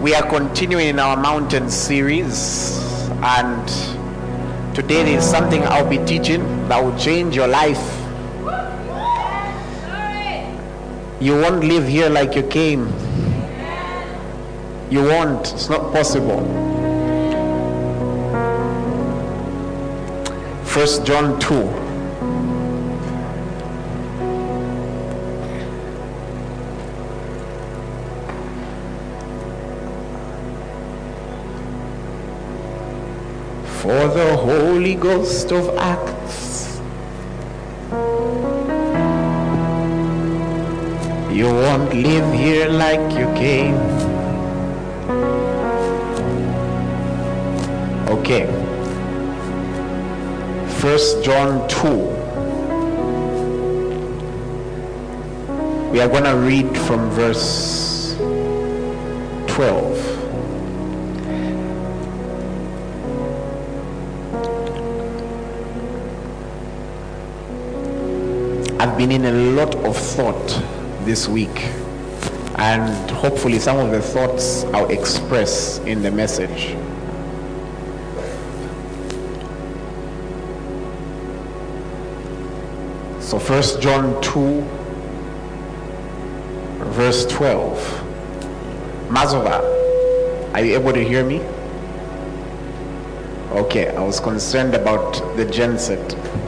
We are continuing in our mountain series, and today there is something I'll be teaching that will change your life. You won't live here like you came. You won't. It's not possible. First John 2. Ghost of Acts. You won't live here like you came. Okay. First John 2. We are going to read from verse 12. Been in a lot of thought this week, and hopefully, some of the thoughts I'll express in the message. So, First John 2, verse 12. Mazova, are you able to hear me? Okay, I was concerned about the genset.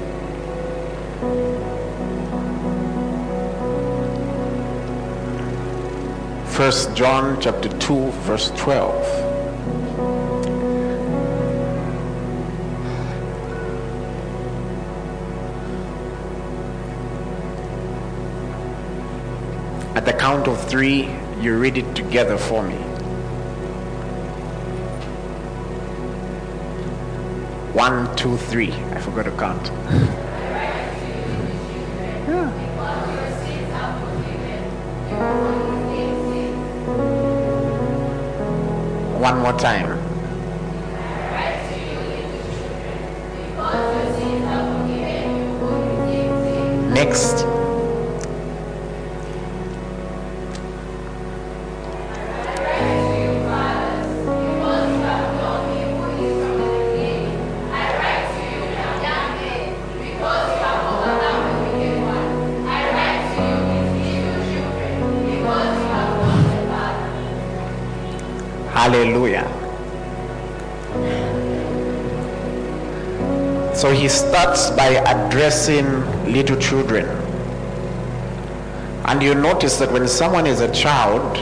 First John chapter 2 verse 12. At the count of three, you read it together for me. One, two, three. I forgot to count. So he starts by addressing little children. And you notice that when someone is a child,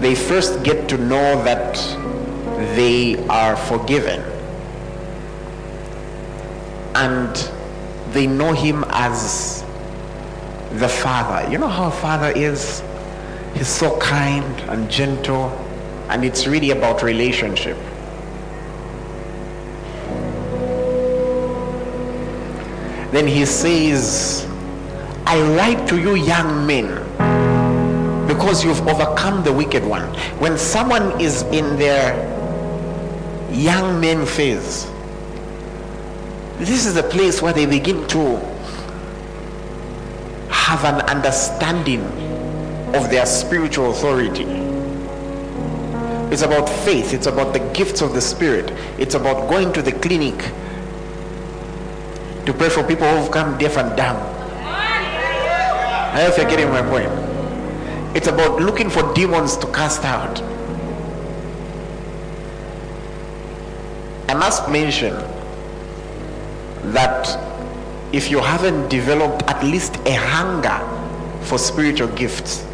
they first get to know that they are forgiven. And they know him as the father. You know how a father is? He's so kind and gentle and it's really about relationship. Then he says, I write to you young men because you've overcome the wicked one. When someone is in their young men phase, this is the place where they begin to have an understanding of their spiritual authority. It's about faith. It's about the gifts of the Spirit. It's about going to the clinic to pray for people who've come deaf and dumb. I hope you're getting my point. It's about looking for demons to cast out. I must mention that if you haven't developed at least a hunger for spiritual gifts,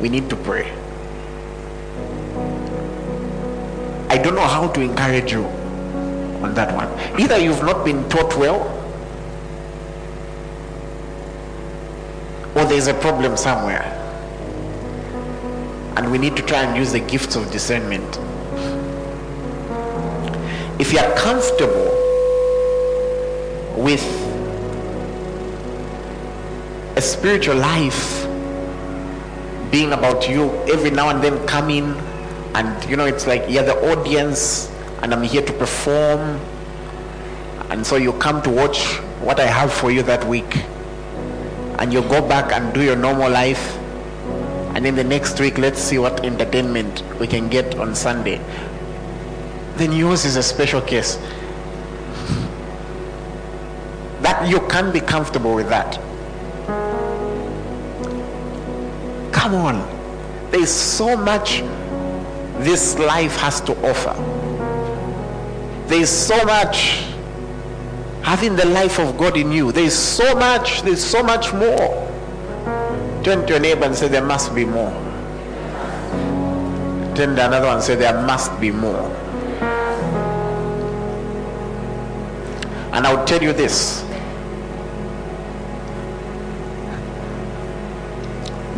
we need to pray. I don't know how to encourage you on that one. Either you've not been taught well, or there's a problem somewhere. And we need to try and use the gifts of discernment. If you are comfortable with a spiritual life being about you every now and then coming and you know it's like you're the audience and i'm here to perform and so you come to watch what i have for you that week and you go back and do your normal life and then the next week let's see what entertainment we can get on Sunday. Then yours is a special case. That you can't be comfortable with that. Come on. There's so much this life has to offer. There's so much having the life of God in you. There's so much, there's so much more. Turn to your neighbor and say, There must be more. Turn to another one and say, There must be more. And I'll tell you this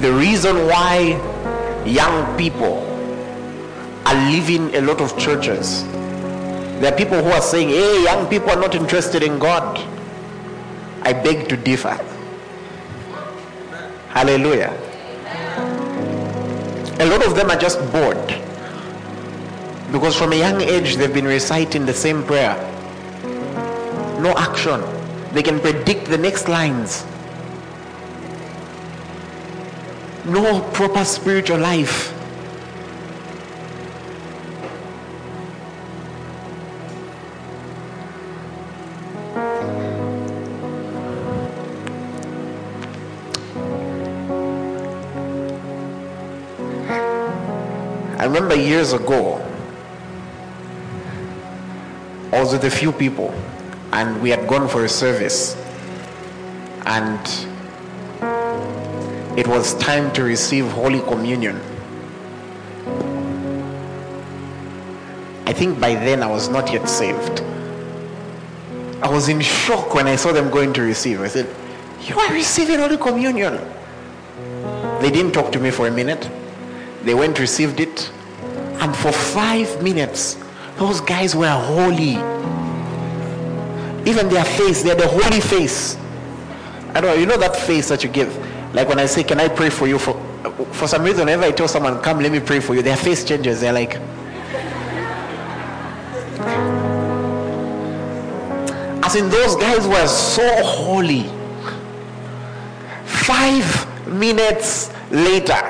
the reason why young people are leaving a lot of churches. There are people who are saying, hey, young people are not interested in God. I beg to differ. Hallelujah. A lot of them are just bored. Because from a young age, they've been reciting the same prayer. No action. They can predict the next lines. No proper spiritual life. Remember years ago, I was with a few people and we had gone for a service and it was time to receive Holy Communion. I think by then I was not yet saved. I was in shock when I saw them going to receive. I said, You are receiving Holy Communion. They didn't talk to me for a minute. They went, received it, and for five minutes, those guys were holy. Even their face, they had a holy face. I don't know, you know that face that you give? Like when I say, Can I pray for you? For, for some reason, whenever I tell someone, Come, let me pray for you, their face changes. They're like, As in, those guys were so holy. Five minutes later,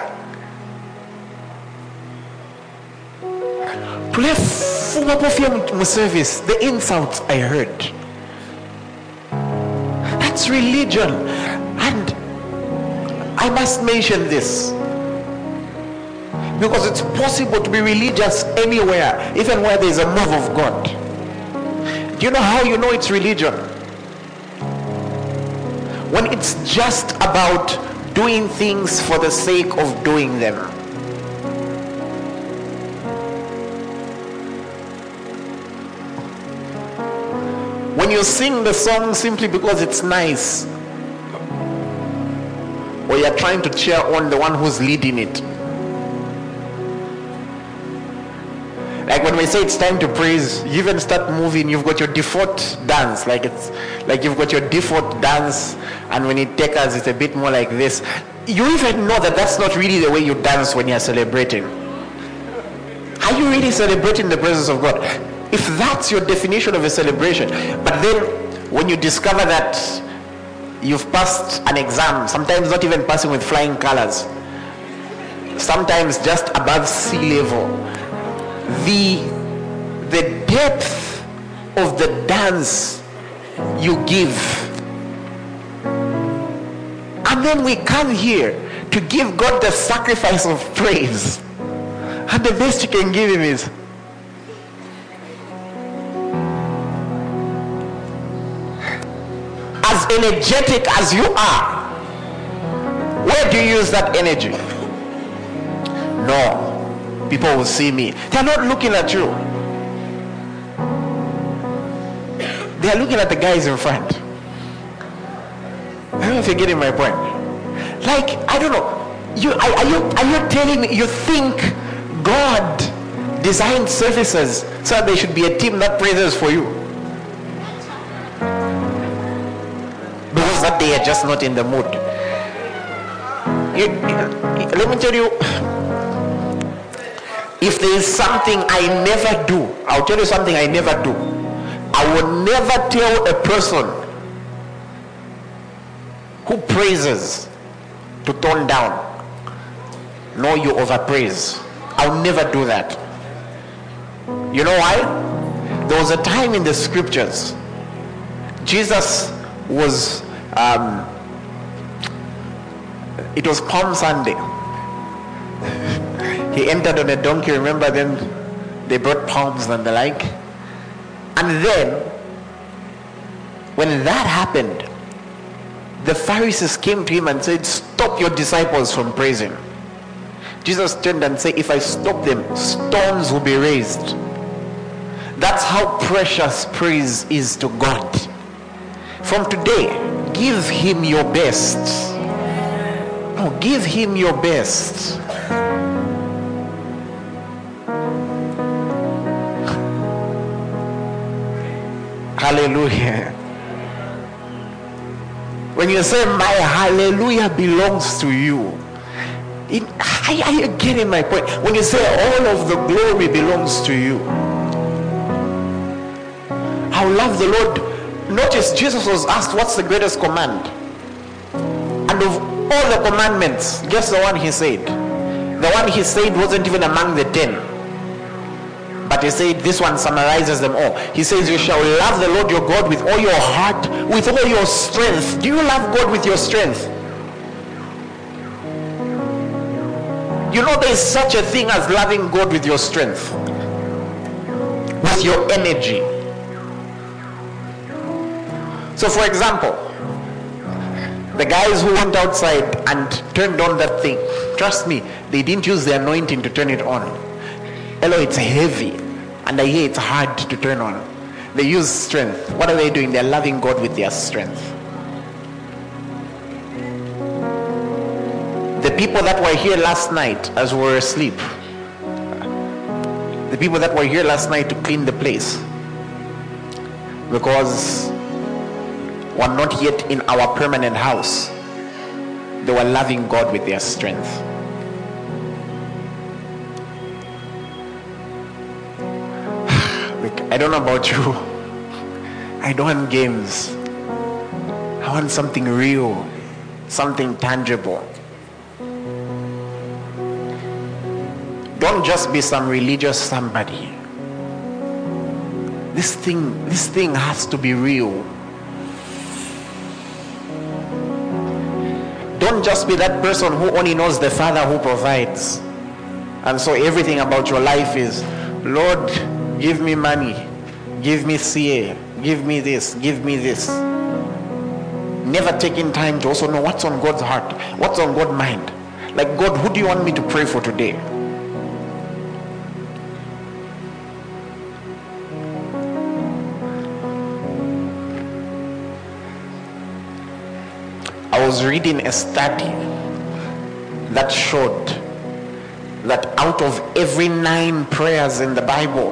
service, the insults I heard. That's religion. And I must mention this. Because it's possible to be religious anywhere, even where there's a move of God. Do you know how you know it's religion? When it's just about doing things for the sake of doing them. When you sing the song simply because it's nice, or you're trying to cheer on the one who's leading it. Like when we say it's time to praise, you even start moving, you've got your default dance, like it's like you've got your default dance, and when it takes us, it's a bit more like this. You even know that that's not really the way you dance when you're celebrating. Are you really celebrating the presence of God? If that's your definition of a celebration, but then when you discover that you've passed an exam, sometimes not even passing with flying colors, sometimes just above sea level, the the depth of the dance you give. And then we come here to give God the sacrifice of praise. And the best you can give him is energetic as you are, where do you use that energy? No. People will see me. They're not looking at you. They're looking at the guys in front. I don't know if you're getting my point. Like, I don't know. You are, are you are you telling me you think God designed services so that there should be a team that praises for you? That they are just not in the mood. You, you, let me tell you, if there is something I never do, I'll tell you something I never do. I will never tell a person who praises to tone down. nor you overpraise. I'll never do that. You know why? There was a time in the scriptures, Jesus was, um, it was Palm Sunday. he entered on a donkey, remember? Then they brought palms and the like. And then, when that happened, the Pharisees came to him and said, Stop your disciples from praising. Jesus turned and said, If I stop them, stones will be raised. That's how precious praise is to God. From today, give him your best. No, give him your best. Hallelujah. When you say, My hallelujah belongs to you, it, are you getting my point? When you say, All of the glory belongs to you, I love the Lord. Notice Jesus was asked, What's the greatest command? And of all the commandments, guess the one he said? The one he said wasn't even among the ten. But he said this one summarizes them all. He says, You shall love the Lord your God with all your heart, with all your strength. Do you love God with your strength? You know, there is such a thing as loving God with your strength, with your energy. So, for example, the guys who went outside and turned on that thing, trust me, they didn't use the anointing to turn it on. Hello, it's heavy. And I hear it's hard to turn on. They use strength. What are they doing? They're loving God with their strength. The people that were here last night as we were asleep, the people that were here last night to clean the place, because we're not yet in our permanent house, they were loving God with their strength. I don't know about you. I don't want games. I want something real, something tangible. Don't just be some religious somebody. This thing, this thing has to be real. Don't just be that person who only knows the Father who provides. And so everything about your life is, Lord, Give me money. Give me CA. Give me this. Give me this. Never taking time to also know what's on God's heart, what's on God's mind. Like, God, who do you want me to pray for today? Was reading a study that showed that out of every nine prayers in the Bible,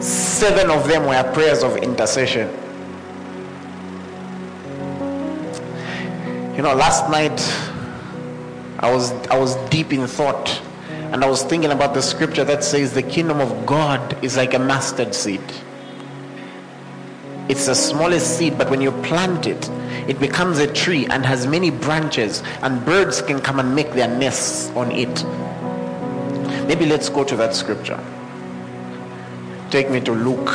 Seven of them were prayers of intercession. You know, last night I was I was deep in thought and I was thinking about the scripture that says the kingdom of God is like a mustard seed. It's the smallest seed, but when you plant it, it becomes a tree and has many branches, and birds can come and make their nests on it. Maybe let's go to that scripture. Take me to Luke.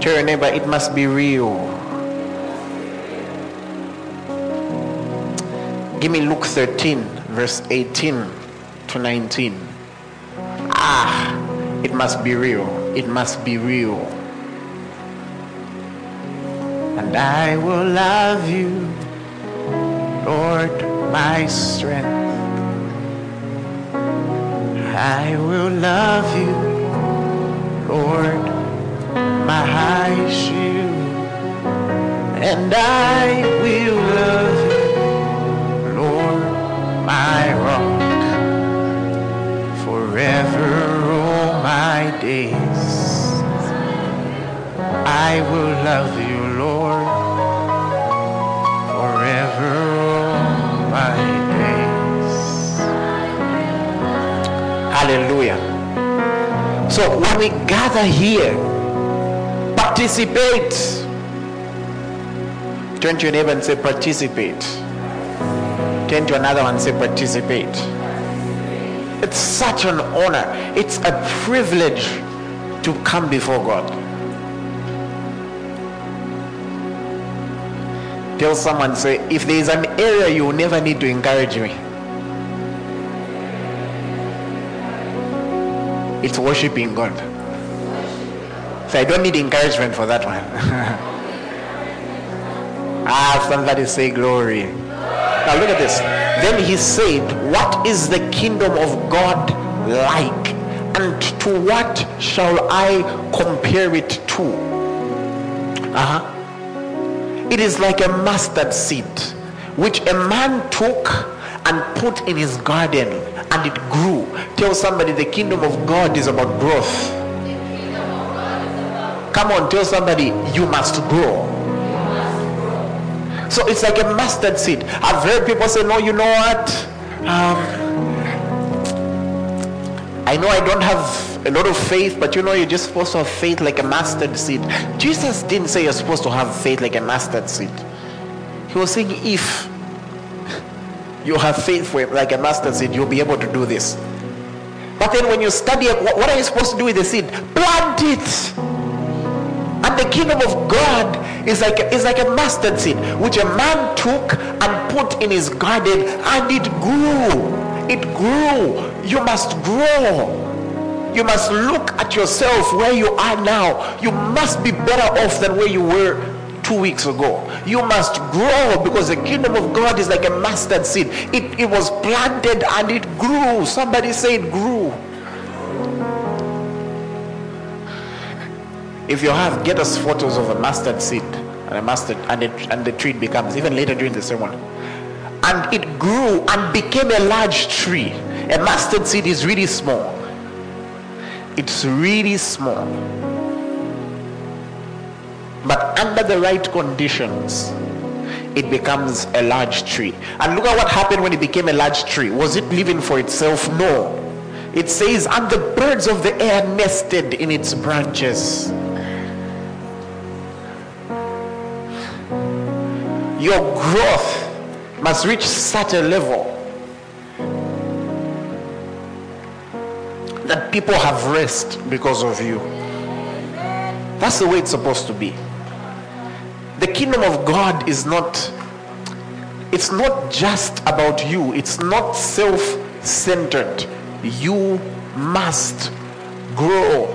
Tell your neighbor, it must be real. Give me Luke 13, verse 18 to 19. Ah, it must be real. It must be real. And I will love you, Lord my strength. I will love you, Lord, my high love you, Lord, forever my days. Hallelujah. So when we gather here, participate. Turn to your neighbor and say, participate. Turn to another one and say, participate. It's such an honor. It's a privilege to come before God. Tell someone, say, if there is an area you will never need to encourage me, it's worshiping God. So I don't need encouragement for that one. ah, somebody say glory. Now look at this. Then he said, What is the kingdom of God like? And to what shall I compare it to? Uh-huh. It is like a mustard seed, which a man took and put in his garden, and it grew. Tell somebody the kingdom of God is about growth. Come on, tell somebody you must grow. So it's like a mustard seed. I've heard people say, no, you know what? Um, I know I don't have a lot of faith, but you know, you're just supposed to have faith like a mustard seed. Jesus didn't say you're supposed to have faith like a mustard seed. He was saying, if you have faith for like a mustard seed, you'll be able to do this. But then when you study what are you supposed to do with the seed? Plant it. And the kingdom of God is like, is like a mustard seed, which a man took and put in his garden, and it grew. It grew. You must grow. You must look at yourself where you are now. You must be better off than where you were two weeks ago. You must grow because the kingdom of God is like a mustard seed. It, it was planted and it grew. Somebody say it grew. If you have, get us photos of a mustard seed and a mustard and, it, and the tree becomes even later during the sermon and it grew and became a large tree. A mustard seed is really small. It's really small. But under the right conditions, it becomes a large tree. And look at what happened when it became a large tree. Was it living for itself? No. It says, and the birds of the air nested in its branches. Your growth must reach such a level people have rest because of you. That's the way it's supposed to be. The kingdom of God is not it's not just about you. It's not self-centered. You must grow.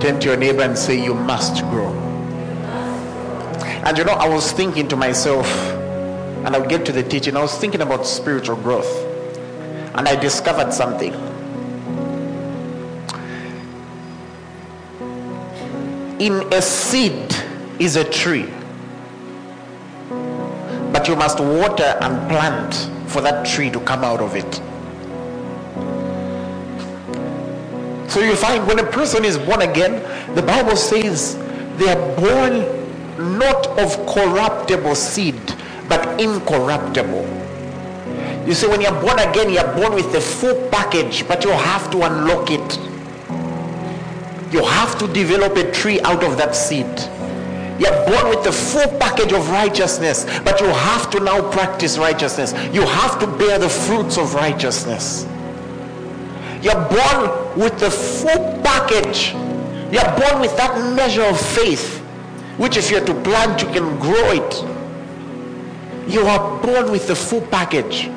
Turn to your neighbor and say you must grow. And you know, I was thinking to myself, and I'll get to the teaching, I was thinking about spiritual growth. And I discovered something. In a seed is a tree. But you must water and plant for that tree to come out of it. So you find when a person is born again, the Bible says they are born not of corruptible seed, but incorruptible. You see, when you're born again, you're born with the full package, but you have to unlock it. You have to develop a tree out of that seed. You're born with the full package of righteousness, but you have to now practice righteousness. You have to bear the fruits of righteousness. You're born with the full package. You're born with that measure of faith which if you're to plant, you can grow it. You are born with the full package.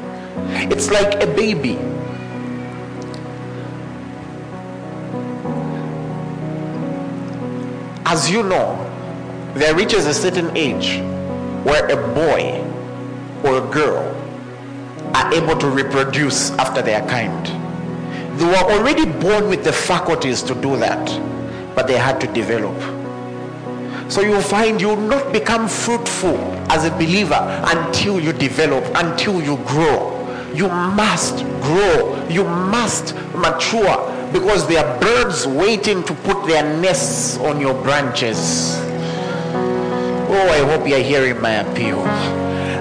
It's like a baby. As you know, there reaches a certain age where a boy or a girl are able to reproduce after their kind. They were already born with the faculties to do that, but they had to develop. So you'll find you'll not become fruitful as a believer until you develop, until you grow. You must grow. You must mature because there are birds waiting to put their nests on your branches. Oh, I hope you're hearing my appeal.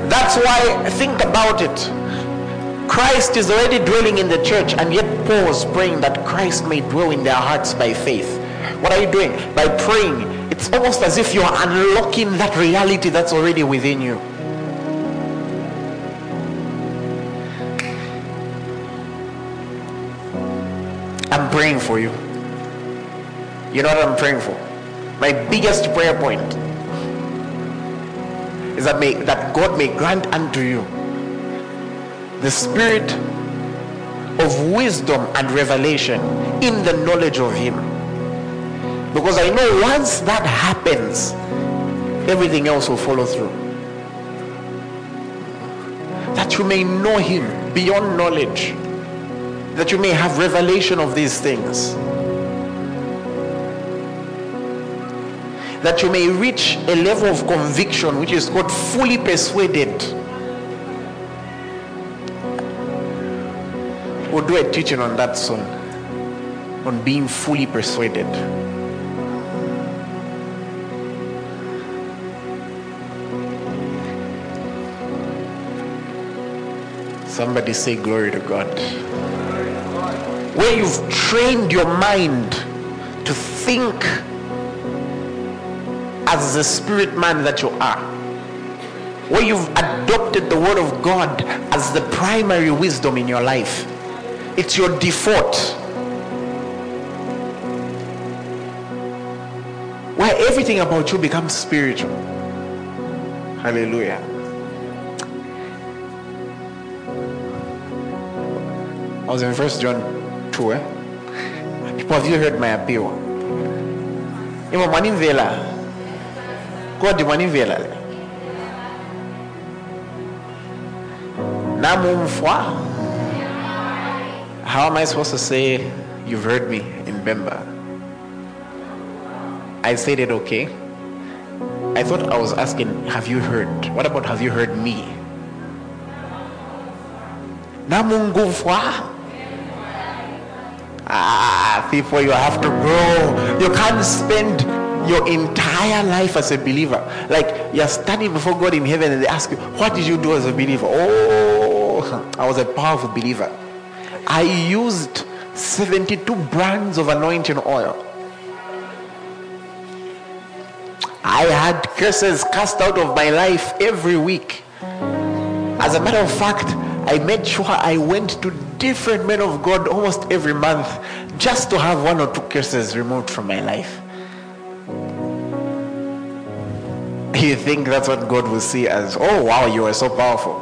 That's why think about it. Christ is already dwelling in the church, and yet Paul was praying that Christ may dwell in their hearts by faith. What are you doing? By praying It's almost as if you're unlocking that reality that's already within you. Praying for you. You know what I'm praying for? My biggest prayer point is that may that God may grant unto you the spirit of wisdom and revelation in the knowledge of him. Because I know once that happens, everything else will follow through. That you may know him beyond knowledge that you may have revelation of these things. That you may reach a level of conviction which is called fully persuaded. We'll do a teaching on that soon, on being fully persuaded. Somebody say glory to God where you've trained your mind to think as the spirit man that you are, where you've adopted the word of God as the primary wisdom in your life, it's your default. Where everything about you becomes spiritual. Hallelujah. I was in First John true, eh? People, have you heard my appeal? Ima manimvela. God manimvela. Namumfwa. How am I supposed to say you've heard me in Bemba? I said it okay. I thought I was asking, have you heard? What about have you heard me? Namungumfwa. Ah, people, you have to grow. You can't spend your entire life as a believer. Like you're standing before God in heaven and they ask you, What did you do as a believer? Oh, I was a powerful believer. I used 72 brands of anointing oil. I had curses cast out of my life every week. As a matter of fact, I made sure I went to different men of God almost every month just to have one or two curses removed from my life. You think that's what God will see as, oh wow, you are so powerful.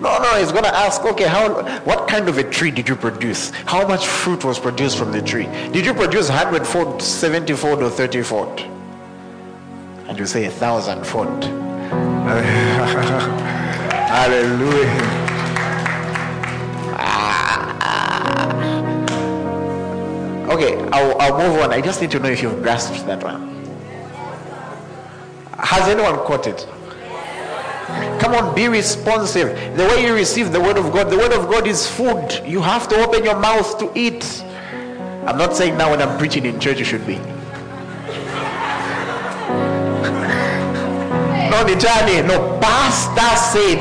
No, no, he's gonna ask, okay, how what kind of a tree did you produce? How much fruit was produced from the tree? Did you produce 100 fold, 70 fold, or 30 fold? And you say a thousand fold. Hallelujah. Okay, I'll, I'll move on. I just need to know if you've grasped that one. Has anyone caught it? Come on, be responsive. The way you receive the word of God, the word of God is food. You have to open your mouth to eat. I'm not saying now when I'm preaching in church you should be. no, Nitani, no, pastor said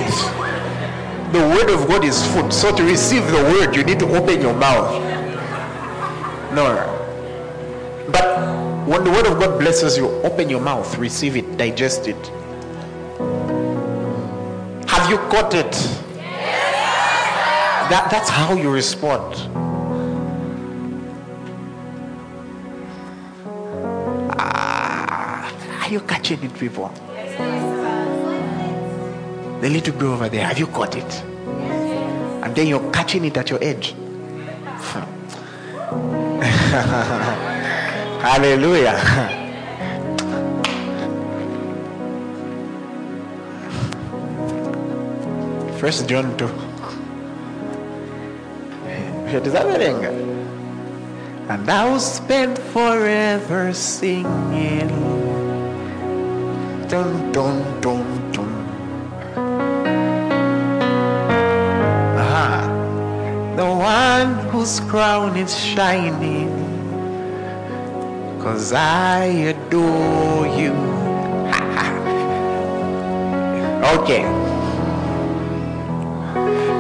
the word of God is food. So to receive the word, you need to open your mouth. No. But when the word of God blesses you, open your mouth, receive it, digest it. Have you caught it? That, that's how you respond. Ah, are you catching it, people? The little girl over there, have you caught it? And then you're catching it at your edge. Hallelujah. First John 2. Hallelujah. And I will spend forever singing. Dun, dun, dun, dun. Aha. The one whose crown is shining Cause I adore you. okay.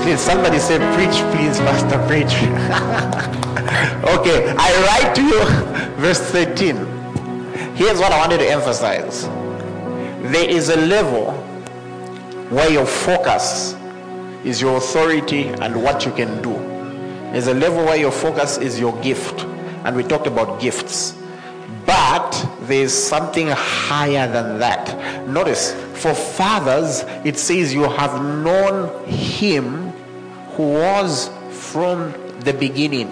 Please, somebody say, preach, please, Pastor, preach. okay, I write to you, verse 13. Here's what I wanted to emphasize there is a level where your focus is your authority and what you can do. There's a level where your focus is your gift. And we talked about gifts. But there's something higher than that. Notice, for fathers, it says you have known him who was from the beginning.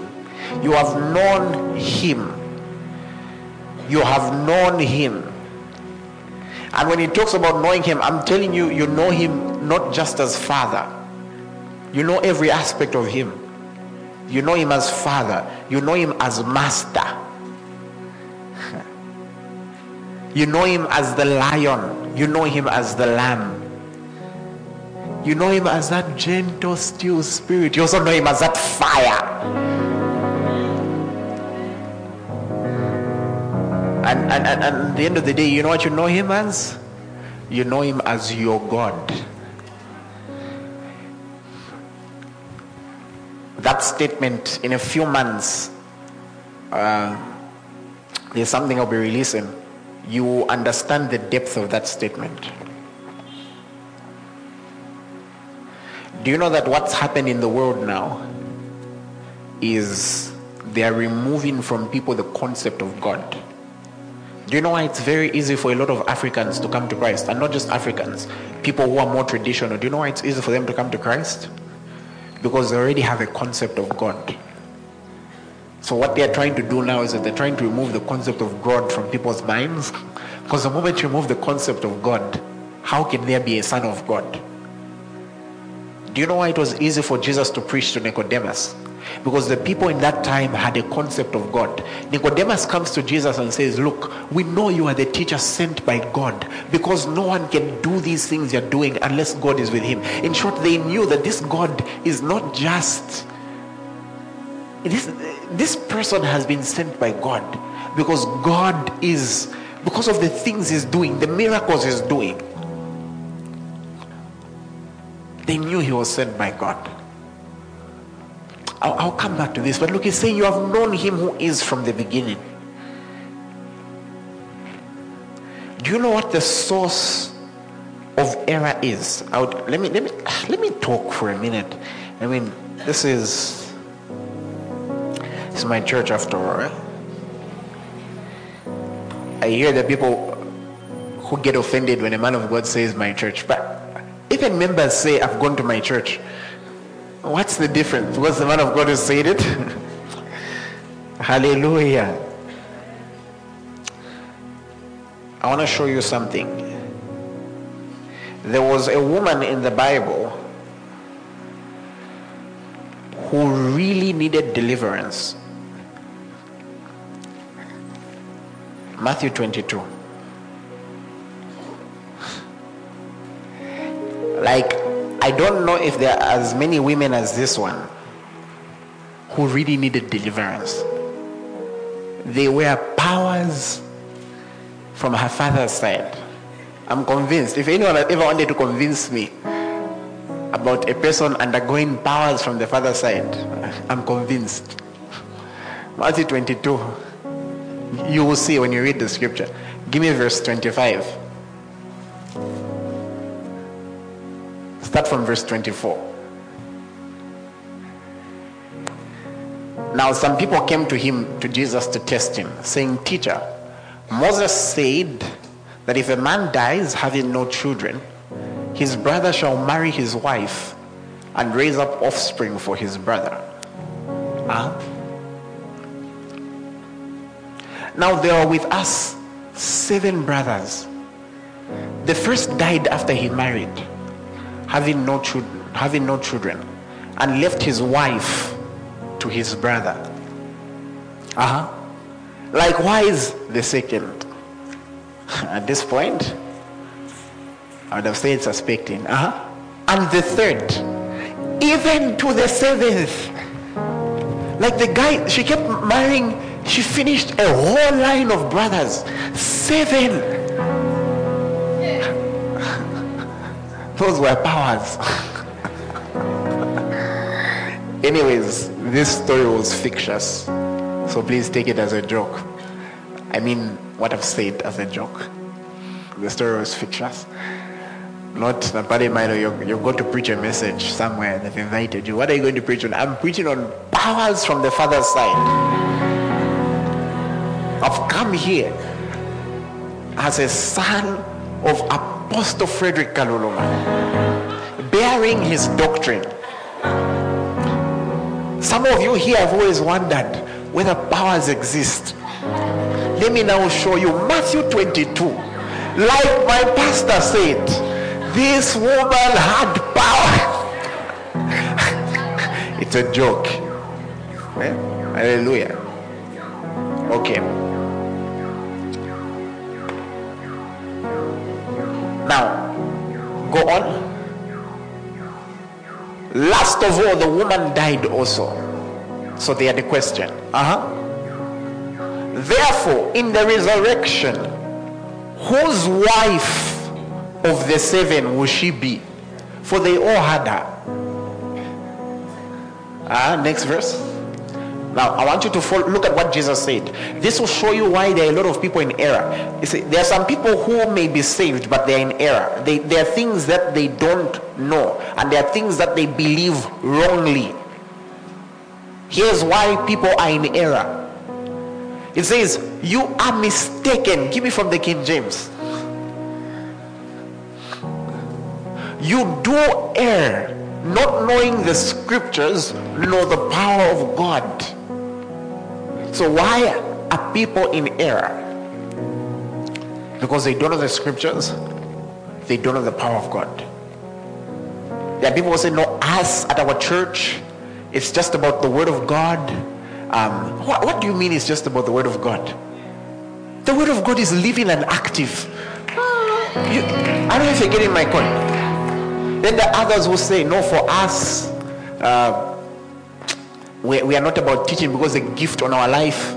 You have known him. You have known him. And when he talks about knowing him, I'm telling you, you know him not just as father. You know every aspect of him. You know him as father. You know him as master. You know him as the lion. You know him as the lamb. You know him as that gentle, still spirit. You also know him as that fire. And, and, and, and at the end of the day, you know what you know him as? You know him as your God. That statement in a few months, uh, there's something I'll be releasing. You understand the depth of that statement. Do you know that what's happened in the world now is they are removing from people the concept of God? Do you know why it's very easy for a lot of Africans to come to Christ? And not just Africans, people who are more traditional. Do you know why it's easy for them to come to Christ? Because they already have a concept of God. So what they're trying to do now is that they're trying to remove the concept of God from people's minds. Because the moment you remove the concept of God, how can there be a son of God? Do you know why it was easy for Jesus to preach to Nicodemus? Because the people in that time had a concept of God. Nicodemus comes to Jesus and says, Look, we know you are the teacher sent by God because no one can do these things you're doing unless God is with him. In short, they knew that this God is not just. This, this person has been sent by God because God is, because of the things he's doing, the miracles he's doing. They knew he was sent by God. I'll, I'll come back to this. But look, he's saying you have known him who is from the beginning. Do you know what the source of error is? I would, let me let me let me talk for a minute. I mean, this is is my church after all. I hear that people who get offended when a man of God says my church, but even members say I've gone to my church. What's the difference? Because the man of God who said it. Hallelujah. I want to show you something. There was a woman in the Bible who really needed deliverance. Matthew 22. Like I don't know if there are as many women as this one who really needed deliverance. They were powers from her father's side. I'm convinced. If anyone ever wanted to convince me about a person undergoing powers from the father's side, I'm convinced. Matthew 22. You will see when you read the scripture. Give me verse 25. Start from verse 24. Now, some people came to him, to Jesus, to test him, saying, Teacher, Moses said that if a man dies having no children, his brother shall marry his wife and raise up offspring for his brother. Huh? Now, there are with us seven brothers. The first died after he married having no children, having no children, and left his wife to his brother. Uh-huh. Likewise, the second. At this point, I would have said suspecting. Uh-huh. And the third, even to the seventh. Like the guy, she kept marrying, she finished a whole line of brothers. Seven. Those were powers. Anyways, this story was fictitious. So please take it as a joke. I mean, what I've said as a joke. The story was fictitious. Not that Padre Milo, you're, you're going to preach a message somewhere they've invited you. What are you going to preach on? I'm preaching on powers from the Father's side. I've come here as a son of Apostle Frederick Kaluluma, bearing his doctrine. Some of you here have always wondered whether powers exist. Let me now show you Matthew 22. Like my pastor said, this woman had power. it's a joke. Well, hallelujah. Okay. Now, go on. Last of all, the woman died also. So they had a question. Uh-huh. Therefore, in the resurrection, whose wife of the seven will she be? For they all had her. Ah, next verse. Now, I want you to follow, look at what Jesus said. This will show you why there are a lot of people in error. You see, there are some people who may be saved, but they're in error. They, there are things that they don't know, and there are things that they believe wrongly. Here's why people are in error. It says, You are mistaken. Give me from the King James. You do err, not knowing the scriptures nor the power of God. So, why are people in error? Because they don't know the scriptures, they don't know the power of God. There are people who say, No, us at our church, it's just about the word of God um, what, what do you mean it's just about the Word of God? The Word of God is living and active. You, I don't know if you're getting my point. Then the others will say, no, for us, uh, we, we are not about teaching because the gift on our life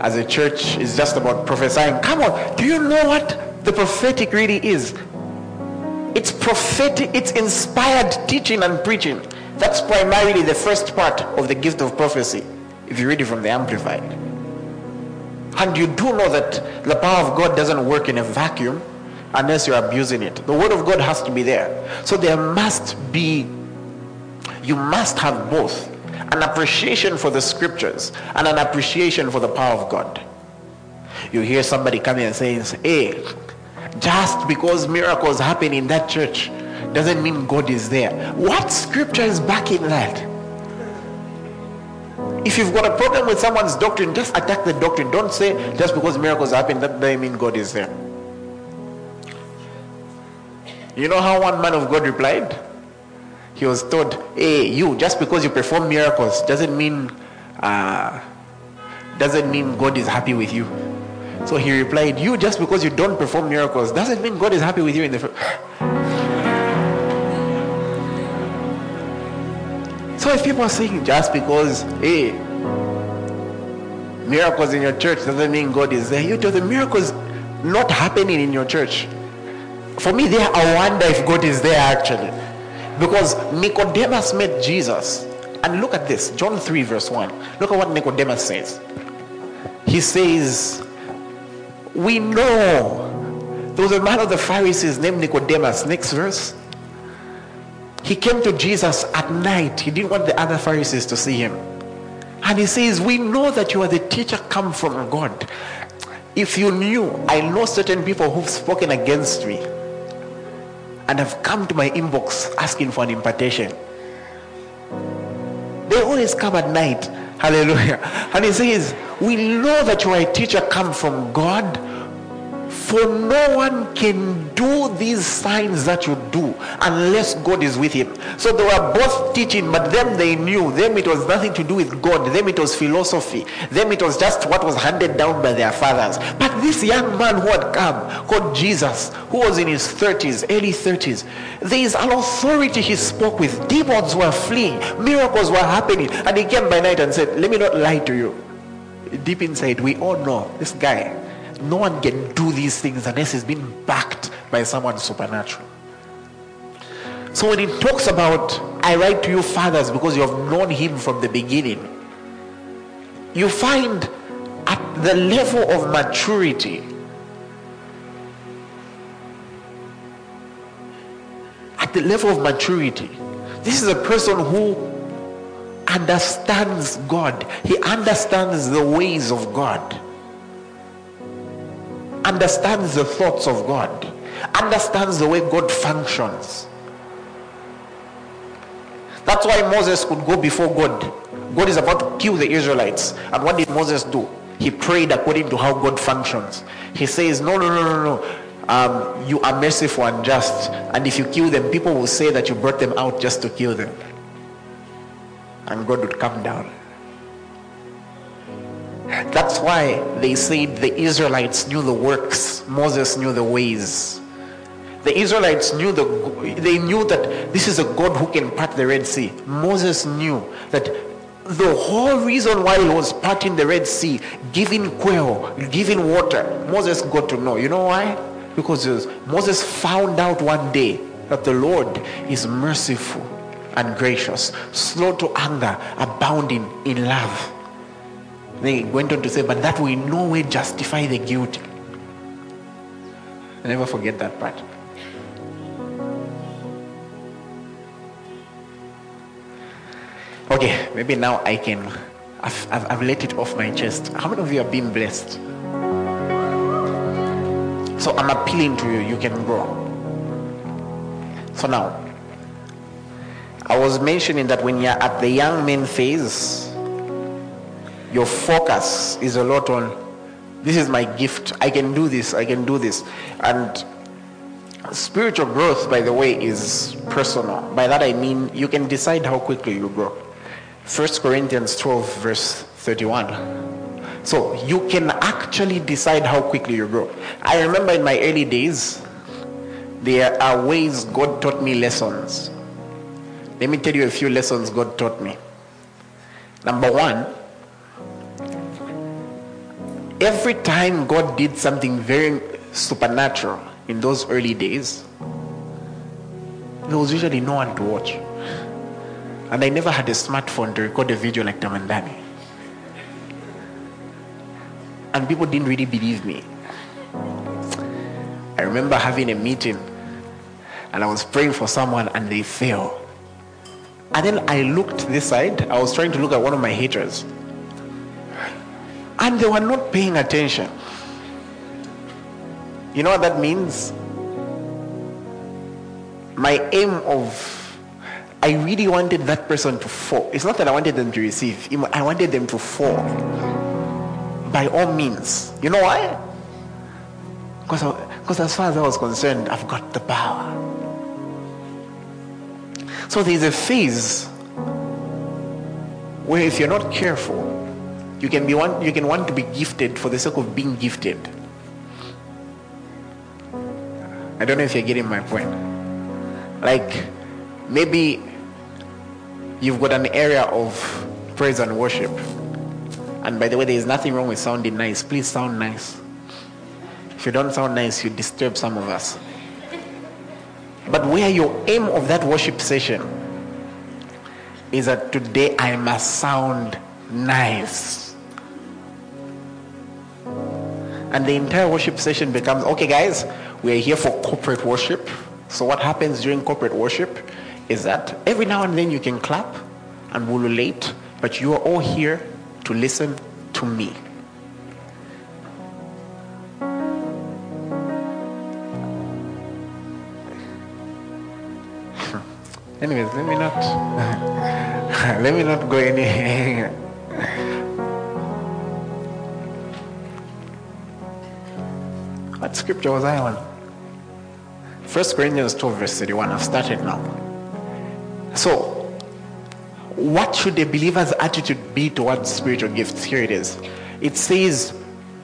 as a church is just about prophesying. Come on, do you know what the prophetic really is? It's prophetic, it's inspired teaching and preaching. That's primarily the first part of the gift of prophecy if you read it from the Amplified. And you do know that the power of God doesn't work in a vacuum unless you're abusing it. The word of God has to be there. So there must be, you must have both an appreciation for the scriptures and an appreciation for the power of God. You hear somebody coming and saying, hey, just because miracles happen in that church doesn't mean God is there. What scripture is backing that? If you've got a problem with someone's doctrine, just attack the doctrine. Don't say just because miracles happen, that doesn't mean God is there. You know how one man of God replied? He was told, "Hey, you just because you perform miracles doesn't mean uh, doesn't mean God is happy with you." So he replied, "You just because you don't perform miracles doesn't mean God is happy with you in the." So if people are saying just because, hey, miracles in your church doesn't mean God is there, you tell the miracles not happening in your church. For me, there I wonder if God is there actually. Because Nicodemus met Jesus. And look at this, John 3, verse 1. Look at what Nicodemus says. He says, We know there was a man of the Pharisees named Nicodemus. Next verse. He came to Jesus at night. He didn't want the other Pharisees to see him. And he says, We know that you are the teacher come from God. If you knew, I know certain people who've spoken against me and have come to my inbox asking for an impartation. They always come at night. Hallelujah. And he says, We know that you are a teacher come from God for no one can do these signs that you do unless God is with him. So they were both teaching, but them they knew. Them it was nothing to do with God. Them it was philosophy. Them it was just what was handed down by their fathers. But this young man who had come, called Jesus, who was in his 30s, early 30s, there is an authority he spoke with. Demons were fleeing, miracles were happening. And he came by night and said, Let me not lie to you. Deep inside, we all know this guy no one can do these things unless he's been backed by someone supernatural. So when he talks about, I write to you, fathers, because you have known him from the beginning, you find at the level of maturity, at the level of maturity, this is a person who understands God. He understands the ways of God. Understands the thoughts of God. Understands the way God functions. That's why Moses could go before God. God is about to kill the Israelites. And what did Moses do? He prayed according to how God functions. He says, No, no, no, no, no. Um, you are merciful and just. And if you kill them, people will say that you brought them out just to kill them. And God would come down. That's why they said the Israelites knew the works, Moses knew the ways. The Israelites knew the they knew that this is a God who can part the Red Sea. Moses knew that the whole reason why he was parting the Red Sea, giving quail, giving water, Moses got to know. You know why? Because Moses found out one day that the Lord is merciful and gracious, slow to anger, abounding in love. They went on to say, but that will in no way justify the guilty. I never forget that part. Okay, maybe now I can. I've, I've, I've let it off my chest. How many of you have been blessed? So I'm appealing to you. You can grow. So now, I was mentioning that when you're at the young men phase, your focus is a lot on this is my gift. I can do this. I can do this. And spiritual growth, by the way, is personal. By that I mean you can decide how quickly you grow. 1 Corinthians 12, verse 31. So you can actually decide how quickly you grow. I remember in my early days, there are ways God taught me lessons. Let me tell you a few lessons God taught me. Number one, every time God did something very supernatural in those early days, there was usually no one to watch. And I never had a smartphone to record a video like Tamandani. And people didn't really believe me. I remember having a meeting and I was praying for someone and they fell. And then I looked this side. I was trying to look at one of my haters. And they were not paying attention. You know what that means? My aim of I really wanted that person to fall. It's not that I wanted them to receive, I wanted them to fall. By all means. You know why? Because, because as far as I was concerned, I've got the power. So there's a phase where if you're not careful, you can be one you can want to be gifted for the sake of being gifted. I don't know if you're getting my point. Like maybe you've got an area of praise and worship. And by the way, there is nothing wrong with sounding nice. Please sound nice. If you don't sound nice, you disturb some of us. But where your aim of that worship session is that today I must sound nice. And the entire worship session becomes okay, guys, we're here for corporate worship. So, what happens during corporate worship is that every now and then you can clap and ululate, but you are all here to listen to me. Anyways, let me not let me not go any What scripture was I on? First Corinthians 12, verse 31. I've started now. So, what should a believer's attitude be towards spiritual gifts? Here it is. It says,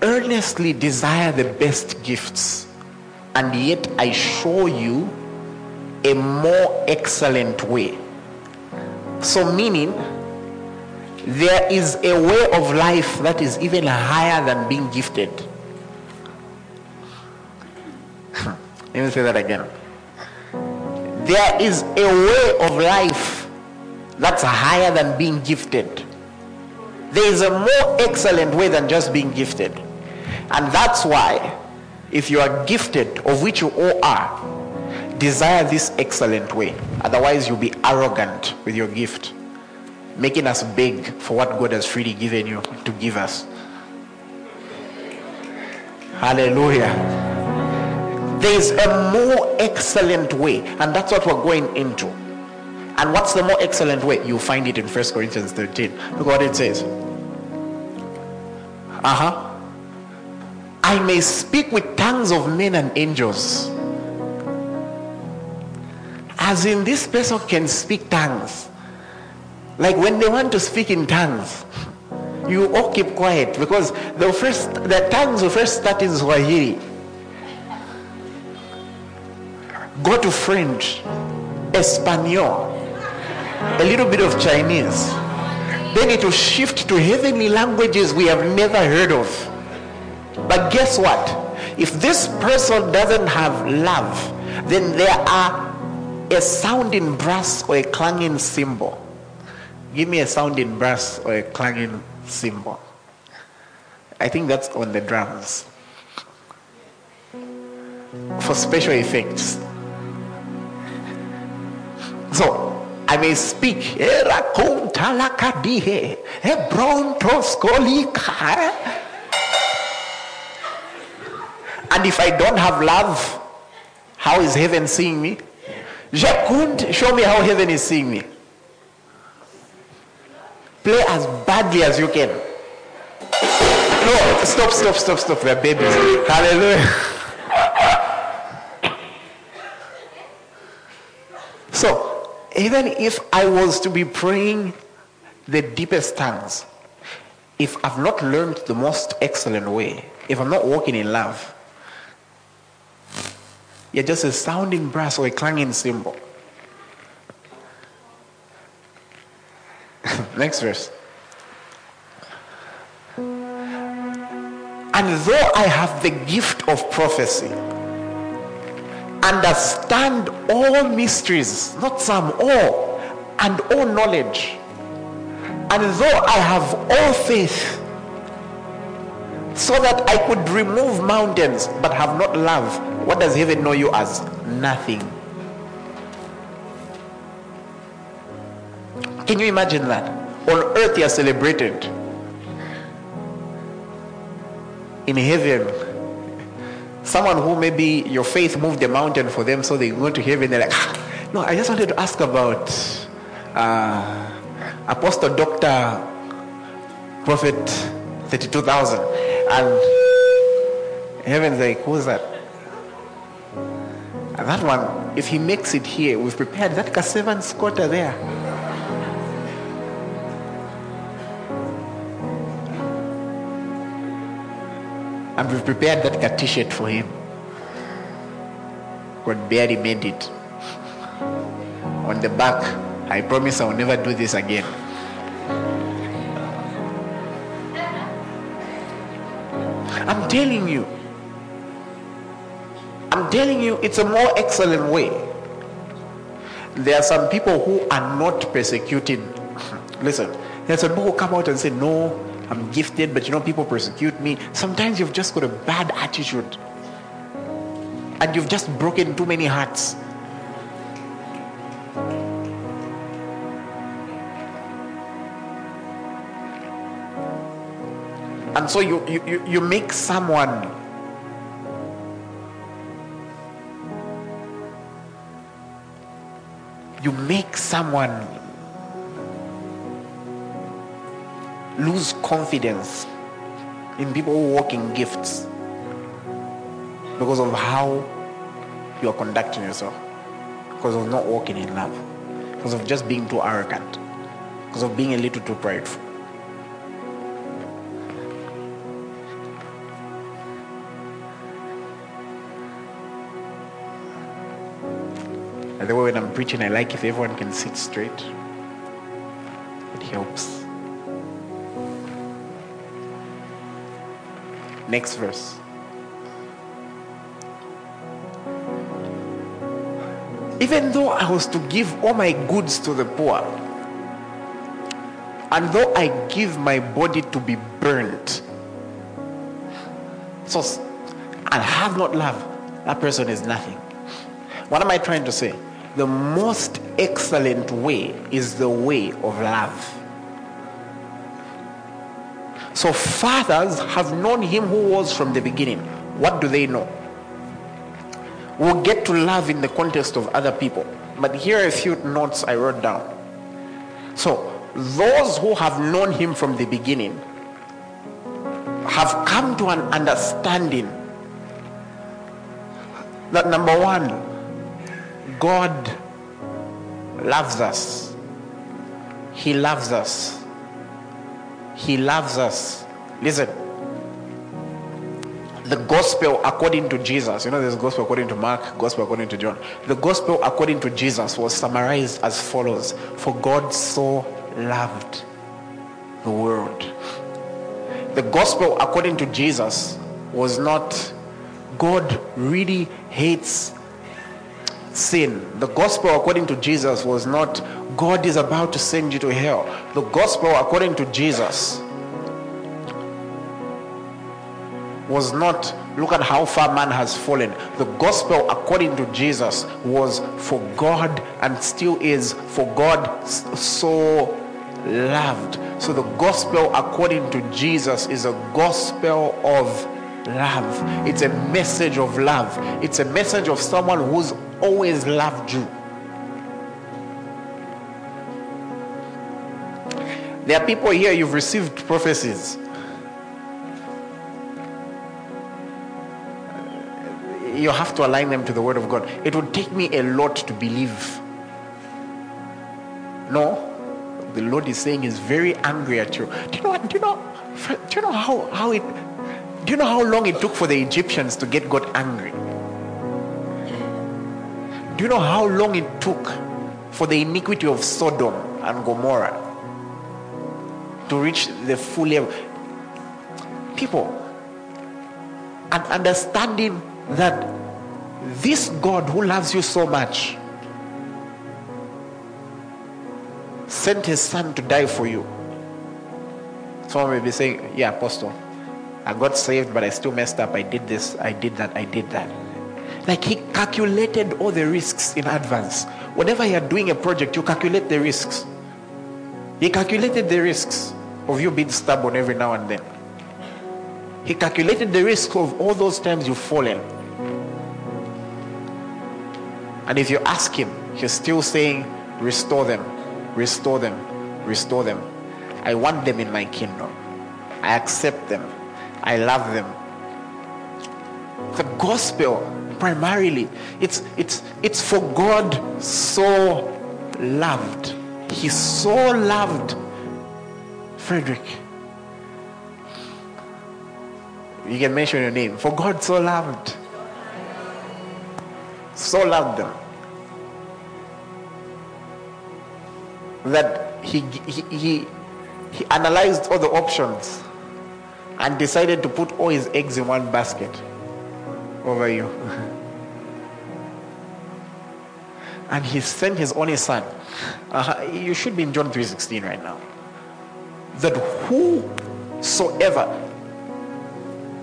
earnestly desire the best gifts, and yet I show you a more excellent way. So, meaning, there is a way of life that is even higher than being gifted. Let me say that again there is a way of life that's higher than being gifted. There is a more excellent way than just being gifted. And that's why, if you are gifted, of which you all are, desire this excellent way. Otherwise, you'll be arrogant with your gift, making us beg for what God has freely given you to give us. Hallelujah. There is a more excellent way, and that's what we're going into. And what's the more excellent way? You'll find it in 1 Corinthians 13. Look what it says. Uh huh. I may speak with tongues of men and angels. As in, this person can speak tongues. Like when they want to speak in tongues, you all keep quiet because the first the tongues will first start in Swahili. Go to French, Espanol, a little bit of Chinese. Then it will shift to heavenly languages we have never heard of. But guess what? If this person doesn't have love, then there are a sounding brass or a clanging cymbal. Give me a sounding brass or a clanging cymbal. I think that's on the drums. For special effects. So, I may speak. Eh, and if I don't have love, how is heaven seeing me? Show me how heaven is seeing me. Play as badly as you can. No, stop, stop, stop, stop. We're babies. Hallelujah. so, even if I was to be praying the deepest tongues, if I've not learned the most excellent way, if I'm not walking in love, you're just a sounding brass or a clanging cymbal. Next verse. And though I have the gift of prophecy, understand all mysteries, not some, all, and all knowledge, and though I have all faith, so that I could remove mountains but have not love, what does heaven know you as? Nothing. Can you imagine that? On earth, you are celebrated. In heaven, someone who maybe your faith moved the mountain for them, so they go to heaven, they're like, ah, no, I just wanted to ask about uh, Apostle Dr. Prophet 32,000. And heaven's like, who's that? And that one, if he makes it here, we've prepared that K7 squatter there. And we've prepared that t-shirt for him. God barely made it. On the back, I promise I will never do this again. I'm telling you. I'm telling you, it's a more excellent way. There are some people who are not persecuted. Listen, there are some people who come out and say, No, I'm gifted, but you know, people persecute me. Sometimes you've just got a bad attitude. And you've just broken too many hearts. And so you, you, you make someone you make someone lose confidence in people who walk in gifts because of how you are conducting yourself, because of not walking in love, because of just being too arrogant, because of being a little too prideful. And the way when I'm preaching, I like if everyone can sit straight. It helps. Next verse. Even though I was to give all my goods to the poor, and though I give my body to be burnt, so and have not love, that person is nothing. What am I trying to say? The most excellent way is the way of love. So fathers have known him who was from the beginning. What do they know? We'll get to love in the context of other people. But here are a few notes I wrote down. So those who have known him from the beginning have come to an understanding that number one, God loves us. He loves us. He loves us. Listen. The gospel according to Jesus, you know, there's gospel according to Mark, gospel according to John. The gospel according to Jesus was summarized as follows For God so loved the world. The gospel according to Jesus was not God really hates sin. The gospel according to Jesus was not God is about to send you to hell. The gospel according to Jesus was not look at how far man has fallen. The gospel according to Jesus was for God and still is for God so loved. So the gospel according to Jesus is a gospel of love. It's a message of love. It's a message of someone who's always loved you. There are people here, you've received prophecies. You have to align them to the Word of God. It would take me a lot to believe. No, the Lord is saying is very angry at you. Do you know what? Do you know? Do you know how, how it? Do you know how long it took for the Egyptians to get God angry? Do you know how long it took for the iniquity of Sodom and Gomorrah to reach the full level? People, and understanding that this God who loves you so much sent his son to die for you. Someone may be saying, Yeah, Apostle, I got saved, but I still messed up. I did this, I did that, I did that. Like he calculated all the risks in advance. Whenever you're doing a project, you calculate the risks. He calculated the risks of you being stubborn every now and then. He calculated the risk of all those times you've fallen. And if you ask him, he's still saying, Restore them, restore them, restore them. I want them in my kingdom. I accept them. I love them. The gospel primarily it's it's it's for God so loved. He so loved Frederick. You can mention your name. For God so loved. So loved them. That he, he, he, he analyzed all the options and decided to put all his eggs in one basket over you. and he sent his only son. Uh, you should be in John 3.16 right now. That whosoever,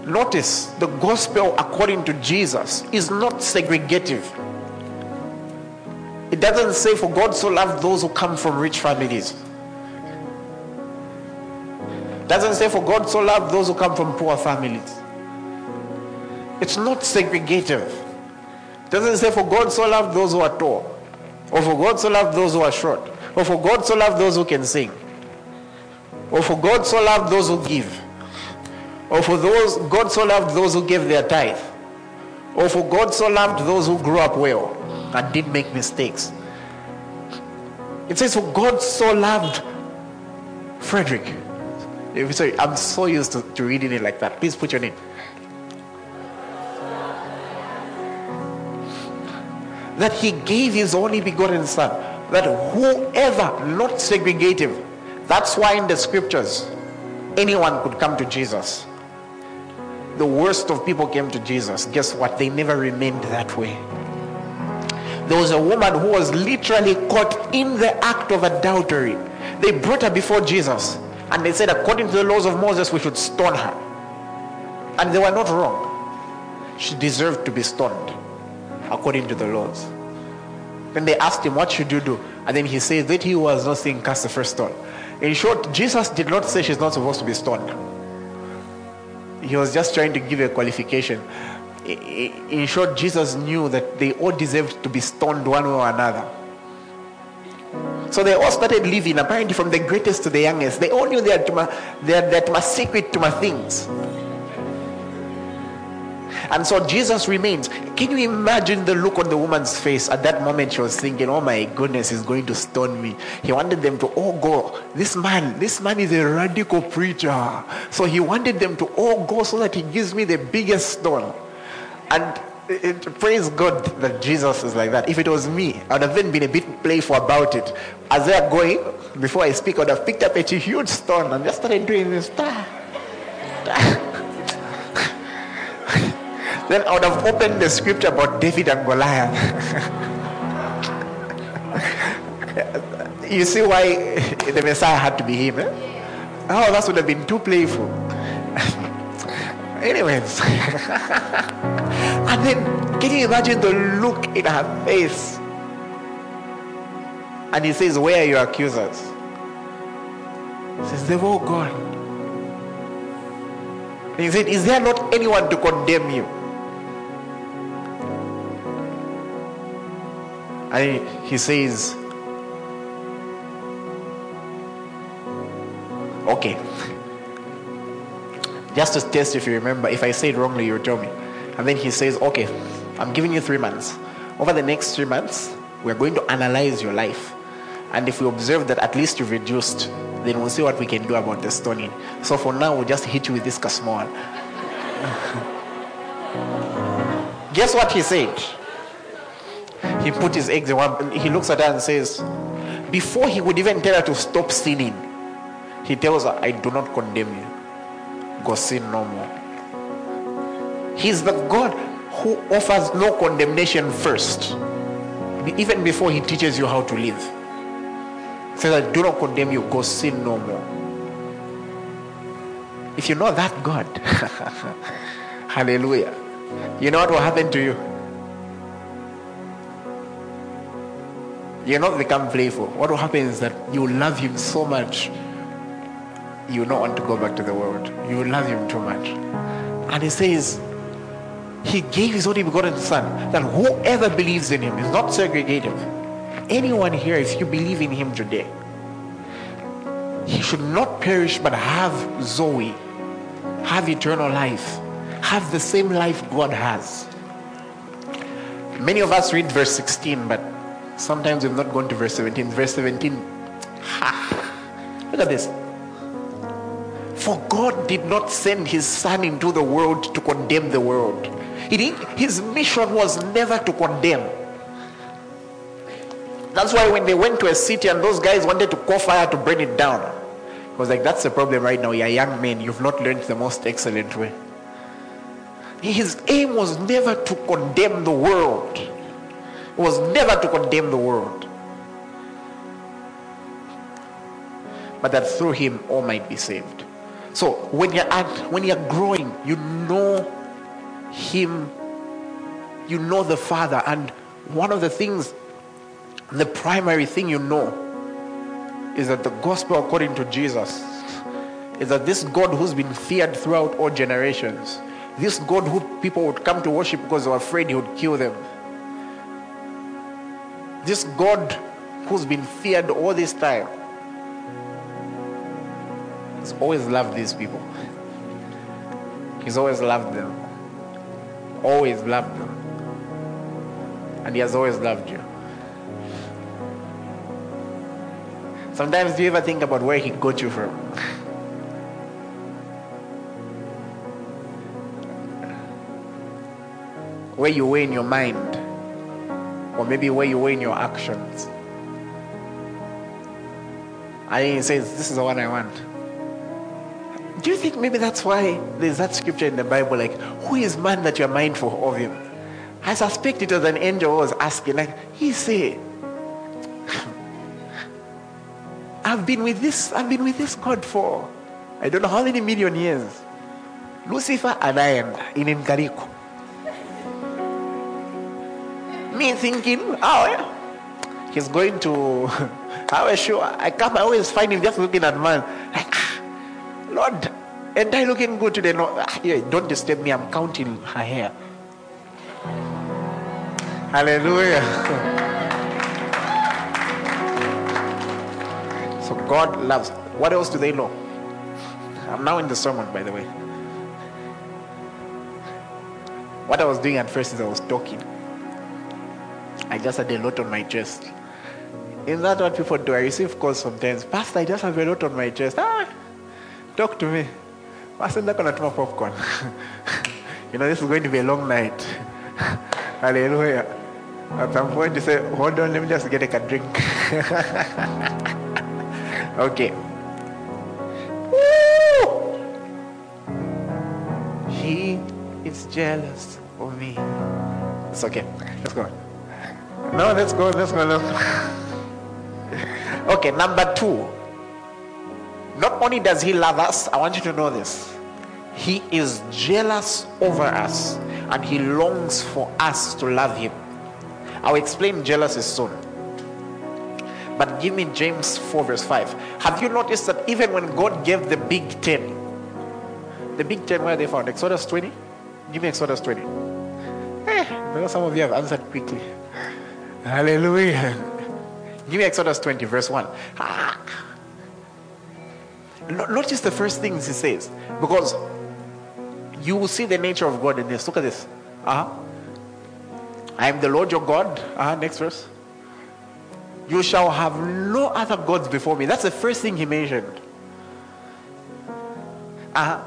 notice the gospel according to Jesus is not segregative. It doesn't say for God so loved those who come from rich families. It Doesn't say for God so loved those who come from poor families. It's not segregative. It Doesn't say for God so loved those who are tall, or for God so loved those who are short, or for God so loved those who can sing, or for God so loved those who give, or for those God so loved those who gave their tithe, or for God so loved those who grew up well and did make mistakes. It says for God so loved Frederick. Sorry, I'm so used to, to reading it like that. Please put your name. That he gave his only begotten son. That whoever, not segregative. That's why in the scriptures, anyone could come to Jesus. The worst of people came to Jesus. Guess what? They never remained that way. There was a woman who was literally caught in the act of adultery. They brought her before Jesus and they said, according to the laws of Moses, we should stone her. And they were not wrong. She deserved to be stoned according to the laws. Then they asked him, What should you do? And then he said that he was not saying cast the first stone. In short, Jesus did not say she's not supposed to be stoned. He was just trying to give a qualification. In short, Jesus knew that they all deserved to be stoned one way or another. So they all started living, apparently from the greatest to the youngest. They all knew had, they had to secret to my things. And so Jesus remains. Can you imagine the look on the woman's face? At that moment, she was thinking, Oh my goodness, he's going to stone me. He wanted them to all go. This man, this man is a radical preacher. So he wanted them to all go so that he gives me the biggest stone. And it, praise God that Jesus is like that. If it was me, I would have then been a bit playful about it. As they are going, before I speak, I would have picked up a huge stone and just started doing this. Then I would have opened the scripture about David and Goliath. you see why the Messiah had to be him? Eh? Oh, that would have been too playful. Anyways. and then, can you imagine the look in her face? And he says, Where are your accusers? He says, They've all gone. And he said, Is there not anyone to condemn you? And he says, Okay. Just to test if you remember, if I say it wrongly, you tell me. And then he says, Okay, I'm giving you three months. Over the next three months, we're going to analyze your life. And if we observe that at least you've reduced, then we'll see what we can do about the stoning. So for now, we'll just hit you with this small. Guess what he said? He put his eggs in one. He looks at her and says, before he would even tell her to stop sinning, he tells her, I do not condemn you. Go sin no more. He's the God who offers no condemnation first, even before he teaches you how to live. He says, I do not condemn you, go sin no more. If you know that God, hallelujah, you know what will happen to you? You'll not become playful. What will happen is that you love him so much, you will not want to go back to the world. You will love him too much. And he says, he gave his only begotten son that whoever believes in him is not segregated. Anyone here, if you believe in him today, he should not perish but have Zoe, have eternal life, have the same life God has. Many of us read verse 16, but sometimes we've not gone to verse 17. Verse 17, ha, look at this. For God did not send his son into the world to condemn the world his mission was never to condemn. That's why when they went to a city and those guys wanted to call fire to burn it down, he was like, That's the problem right now. You're young men. You've not learned the most excellent way. His aim was never to condemn the world, was never to condemn the world. But that through him all might be saved. So when you're at, when you're growing, you know him, you know the Father. And one of the things, the primary thing you know, is that the gospel according to Jesus is that this God who's been feared throughout all generations, this God who people would come to worship because they were afraid he would kill them, this God who's been feared all this time, has always loved these people. He's always loved them always loved them. And He has always loved you. Sometimes do you ever think about where He got you from? where you were in your mind, or maybe where you were in your actions. And He says, This is the one I want. Do you think maybe that's why there's that scripture in the Bible, like, who is man that you're mindful of him? I suspect it was an angel who was asking, like, he said, I've been with this, I've been with this God for I don't know how many million years. Lucifer anaenda in Nkariko. Me thinking, oh yeah, He's going to. I was sure. I come. I always find him just looking at man. Like, ah, Lord, and I looking good today? No, ah, yeah, don't disturb me. I'm counting her hair. Hallelujah. so God loves. What else do they know? I'm now in the sermon, by the way. What I was doing at first is I was talking. I just had a lot on my chest. Is that what people do? I receive calls sometimes. Pastor, I just have a lot on my chest. Ah, talk to me. Pastor, I'm not gonna my popcorn. you know, this is going to be a long night. Hallelujah. At some point, you say, hold on, let me just get a drink. okay. Woo! He is jealous of me. It's okay. Let's go. No, let's go. Let's go. Let's go. okay, number two. Not only does he love us, I want you to know this. He is jealous over us and he longs for us to love him. I'll explain jealousy soon. But give me James 4, verse 5. Have you noticed that even when God gave the big ten, the big ten where they found? Exodus 20? Give me Exodus 20. Eh, some of you have answered quickly. Hallelujah. Give me Exodus 20, verse 1. Ah. Notice the first things he says. Because you will see the nature of God in this. Look at this. Uh-huh. I am the Lord your God. Uh-huh. Next verse. You shall have no other gods before me. That's the first thing he mentioned. Uh-huh.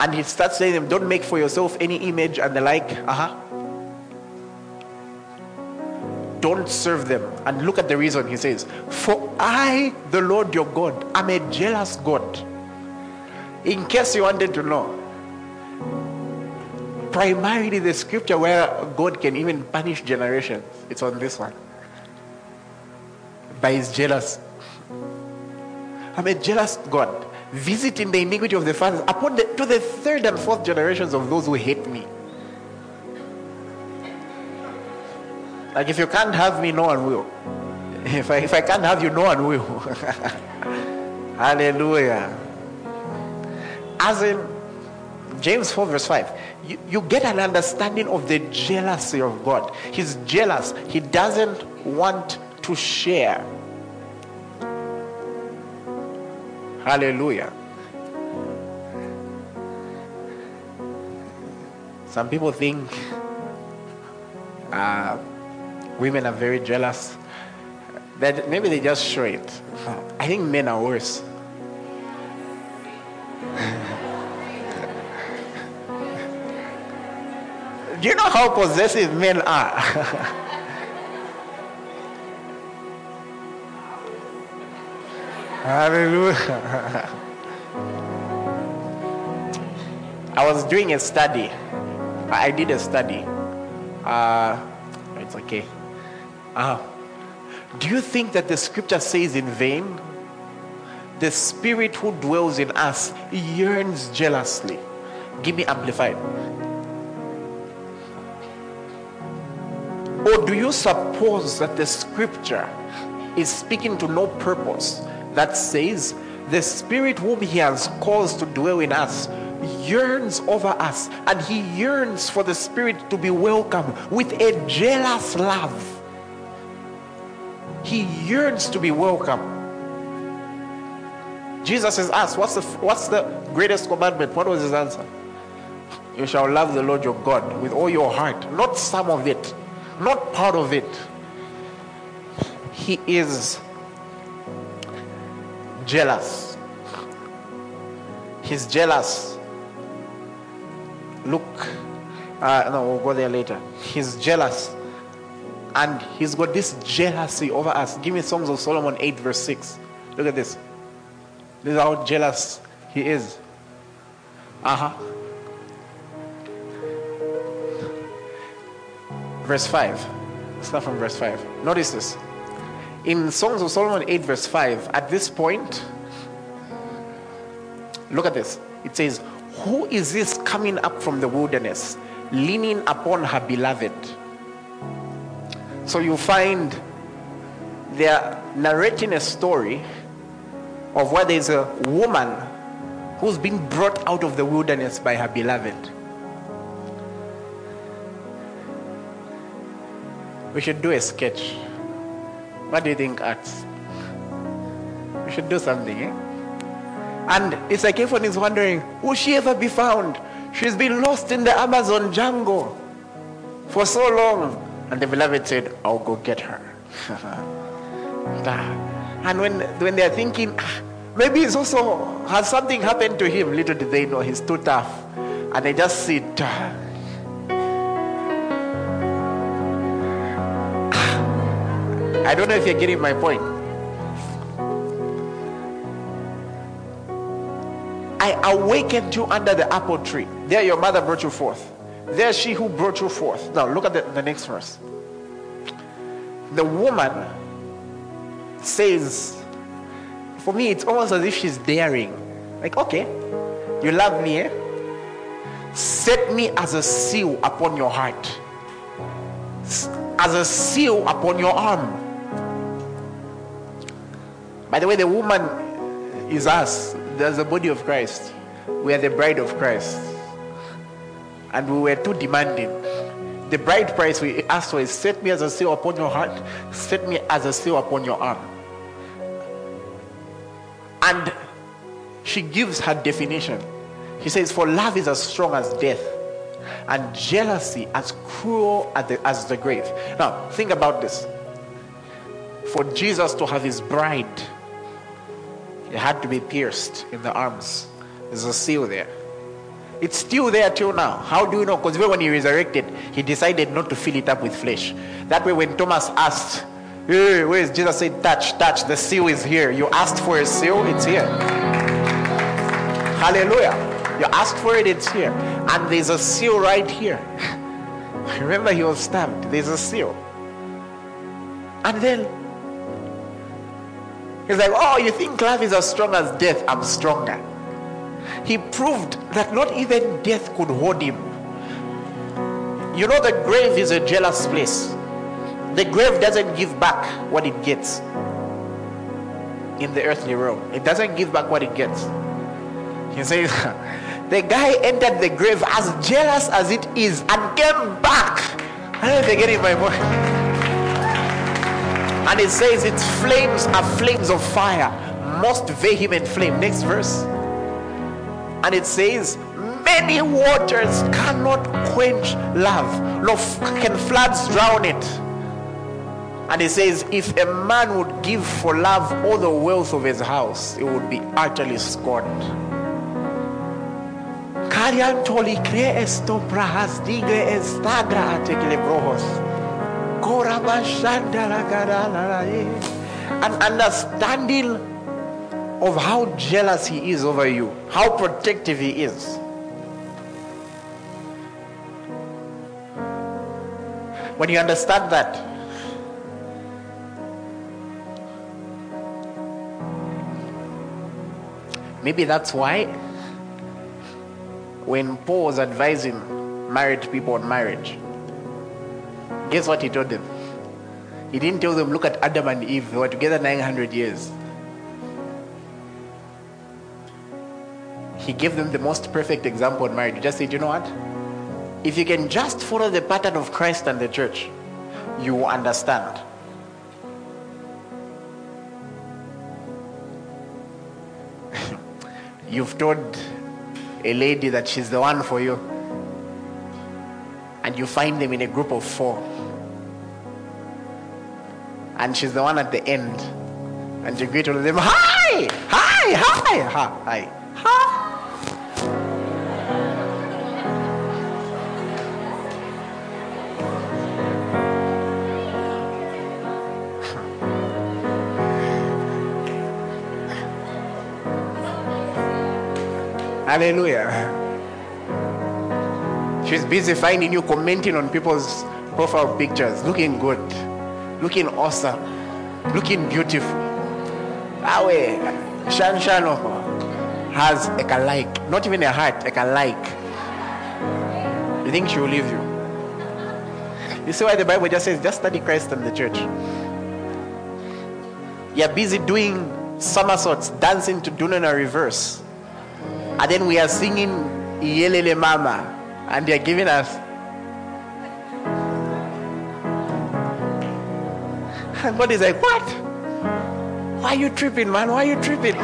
And he starts saying them, don't make for yourself any image and the like. Uh-huh. Don't serve them. And look at the reason he says, For I, the Lord your God, am a jealous God. In case you wanted to know, primarily the scripture where God can even punish generations, it's on this one. By his jealous. I'm a jealous God visiting the iniquity of the fathers upon the, to the third and fourth generations of those who hate me. Like if you can't have me, no one will. If I, if I can't have you, no one will. Hallelujah. As in James 4, verse 5, you, you get an understanding of the jealousy of God. He's jealous, he doesn't want to share Hallelujah. Some people think uh, women are very jealous. That maybe they just show it. I think men are worse. Do you know how possessive men are? Hallelujah. I was doing a study. I did a study. Uh, it's okay. Uh, do you think that the scripture says in vain? The spirit who dwells in us yearns jealously. Give me amplified. Or do you suppose that the scripture is speaking to no purpose that says, The Spirit whom He has caused to dwell in us yearns over us, and He yearns for the Spirit to be welcome with a jealous love. He yearns to be welcome. Jesus is asked, what's the, what's the greatest commandment? What was his answer? You shall love the Lord your God with all your heart, not some of it, not part of it. He is jealous. He's jealous. Look, uh, no, we'll go there later. He's jealous. And he's got this jealousy over us. Give me Songs of Solomon 8, verse 6. Look at this. This is how jealous he is. Uh huh. Verse 5. Start from verse 5. Notice this in Songs of Solomon 8, verse 5, at this point, look at this. It says, Who is this coming up from the wilderness, leaning upon her beloved? So you find they're narrating a story of where there's a woman who's been brought out of the wilderness by her beloved. We should do a sketch. What do you think, Arts? We should do something, eh? And it's like everyone is wondering, will she ever be found? She's been lost in the Amazon jungle for so long. And the beloved said, I'll go get her. and when, when they're thinking, ah, maybe it's also, has something happened to him, little did they know he's too tough. And they just sit. I don't know if you're getting my point. I awakened you under the apple tree. There your mother brought you forth. There she who brought you forth. Now look at the, the next verse. The woman says, for me, it's almost as if she's daring. Like, okay, you love me, eh? Set me as a seal upon your heart, as a seal upon your arm. By the way, the woman is us. There's the body of Christ. We are the bride of Christ. And we were too demanding. The bride price we asked for is set me as a seal upon your heart, set me as a seal upon your arm. And she gives her definition. She says, For love is as strong as death, and jealousy as cruel as the, as the grave. Now, think about this. For Jesus to have his bride, he had to be pierced in the arms. There's a seal there. It's still there till now. How do you know? Because when he resurrected, he decided not to fill it up with flesh. That way, when Thomas asked, Hey, where is Jesus said, touch, touch, the seal is here. You asked for a seal, it's here. Hallelujah. You asked for it, it's here. And there's a seal right here. Remember, he was stabbed. There's a seal. And then he's like, Oh, you think love is as strong as death? I'm stronger. He proved that not even death could hold him. You know, the grave is a jealous place. The grave doesn't give back what it gets in the earthly realm. It doesn't give back what it gets. He says, the guy entered the grave as jealous as it is and came back. I don't know if you're getting my point. And it says its flames are flames of fire, most vehement flame. Next verse. And it says, many waters cannot quench love, nor can floods drown it. And he says, if a man would give for love all the wealth of his house, it would be utterly scorned. An understanding of how jealous he is over you, how protective he is. When you understand that, Maybe that's why when Paul was advising married people on marriage, guess what he told them? He didn't tell them, look at Adam and Eve, they were together 900 years. He gave them the most perfect example on marriage. He just said, you know what? If you can just follow the pattern of Christ and the church, you will understand. You've told a lady that she's the one for you, and you find them in a group of four, and she's the one at the end, and you greet all of them, hi, hi, hi, hi, hi, hi. Hallelujah. She's busy finding you commenting on people's profile pictures, looking good, looking awesome, looking beautiful. Way, Shan Shano oh, has a like, not even a heart, a like. You think she will leave you? You see why the Bible just says, just study Christ and the church. You're busy doing somersaults, dancing to Dunana reverse. And then we are singing Yelele Mama. And they're giving us. And God is like, what? Why are you tripping, man? Why are you tripping?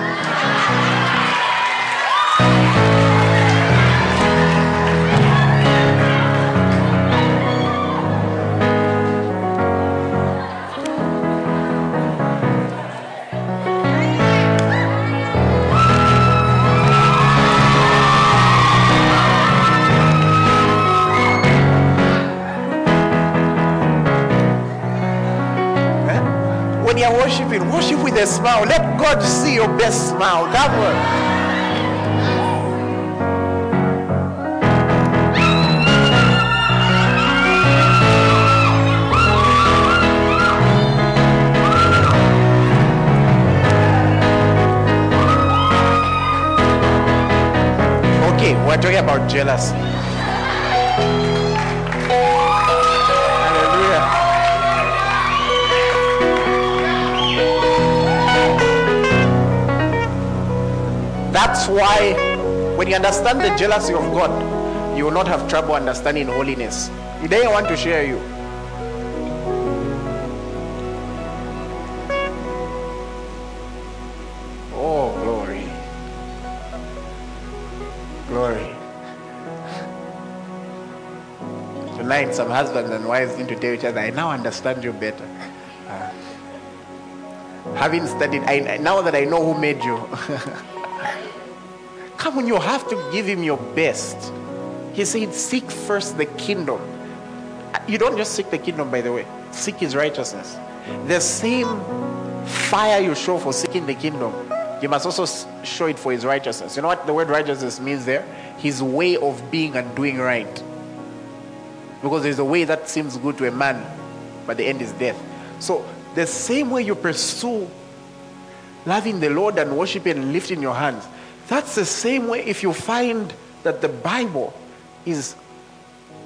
When you're worshiping, worship with a smile. Let God see your best smile. That one. Okay, we're talking about jealousy. That's why when you understand the jealousy of God, you will not have trouble understanding holiness. Today I want to share you. Oh, glory. Glory. Tonight, some husbands and wives need to tell each other, I now understand you better. Uh, having studied, I, now that I know who made you. Come you have to give him your best. He said, Seek first the kingdom. You don't just seek the kingdom, by the way, seek his righteousness. The same fire you show for seeking the kingdom, you must also show it for his righteousness. You know what the word righteousness means there? His way of being and doing right. Because there's a way that seems good to a man, but the end is death. So, the same way you pursue loving the Lord and worshiping and lifting your hands, that's the same way if you find that the Bible is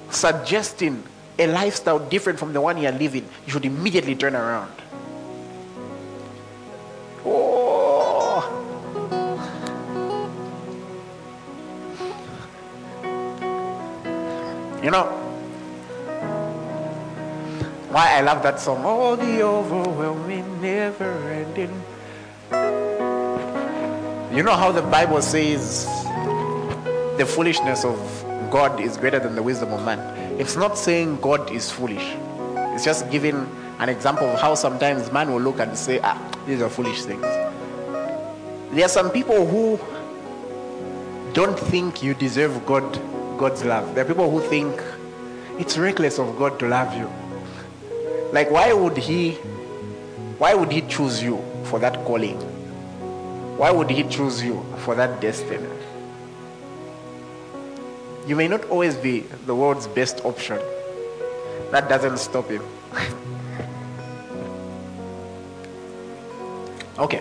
suggesting a lifestyle different from the one you're living, you should immediately turn around. Oh. You know, why I love that song. Oh, the overwhelming, never ending you know how the Bible says the foolishness of God is greater than the wisdom of man? It's not saying God is foolish. It's just giving an example of how sometimes man will look and say, ah, these are foolish things. There are some people who don't think you deserve God, God's love. There are people who think it's reckless of God to love you. Like, why would He, why would He choose you for that calling? Why would He choose you for that destiny? You may not always be the world's best option. That doesn't stop Him. okay.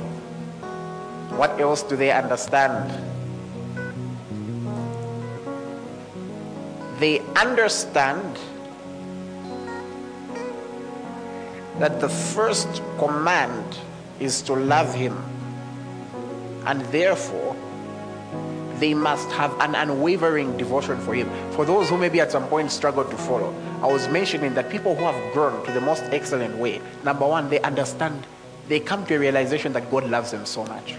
What else do they understand? They understand that the first command is to love Him and therefore they must have an unwavering devotion for him. For those who maybe at some point struggled to follow, I was mentioning that people who have grown to the most excellent way, number one, they understand, they come to a realization that God loves them so much.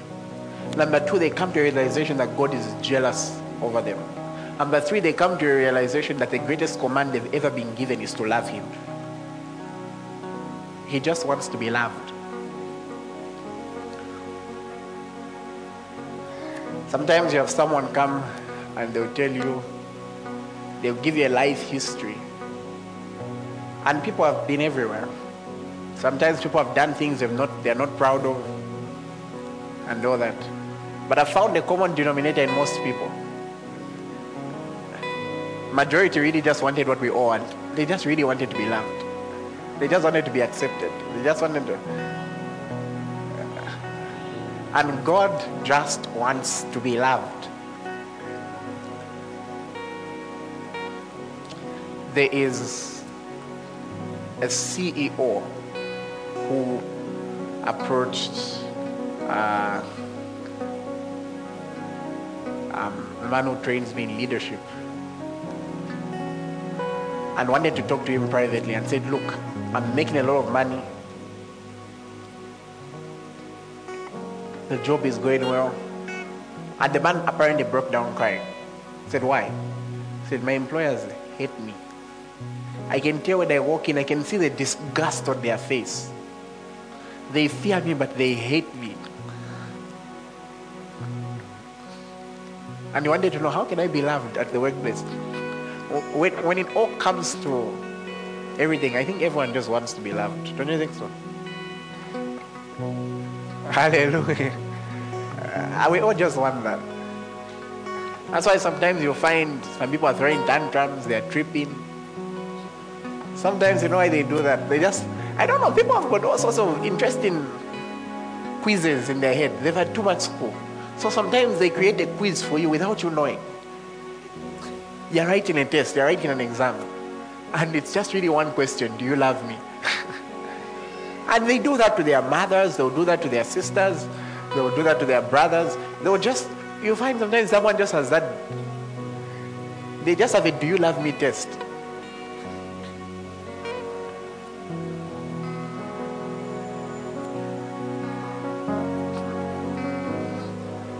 Number two, they come to a realization that God is jealous over them. Number three, they come to a realization that the greatest command they've ever been given is to love Him. He just wants to be loved. Sometimes you have someone come and they'll tell you, they'll give you a life history. And people have been everywhere. Sometimes people have done things they're not, they're not proud of and all that. But I found a common denominator in most people. Majority really just wanted what we all want. They just really wanted to be loved. They just wanted to be accepted. They just wanted to and God just wants to be loved. There is a CEO who approached uh, um, a man who trains me in leadership and wanted to talk to him privately and said, Look, I'm making a lot of money. The job is going well. And the man apparently broke down crying. Said, Why? Said, My employers hate me. I can tell when I walk in, I can see the disgust on their face. They fear me, but they hate me. And he wanted to know how can I be loved at the workplace? When, when it all comes to everything, I think everyone just wants to be loved. Don't you think so? Hallelujah. Uh, we all just want that. That's why sometimes you find some people are throwing tantrums, they're tripping. Sometimes you know why they do that. They just, I don't know, people have got all sorts of interesting quizzes in their head. They've had too much school. So sometimes they create a quiz for you without you knowing. You're writing a test, you're writing an exam, and it's just really one question Do you love me? and they do that to their mothers, they'll do that to their sisters, they'll do that to their brothers. They'll just, you find sometimes someone just has that, they just have a Do you love me test.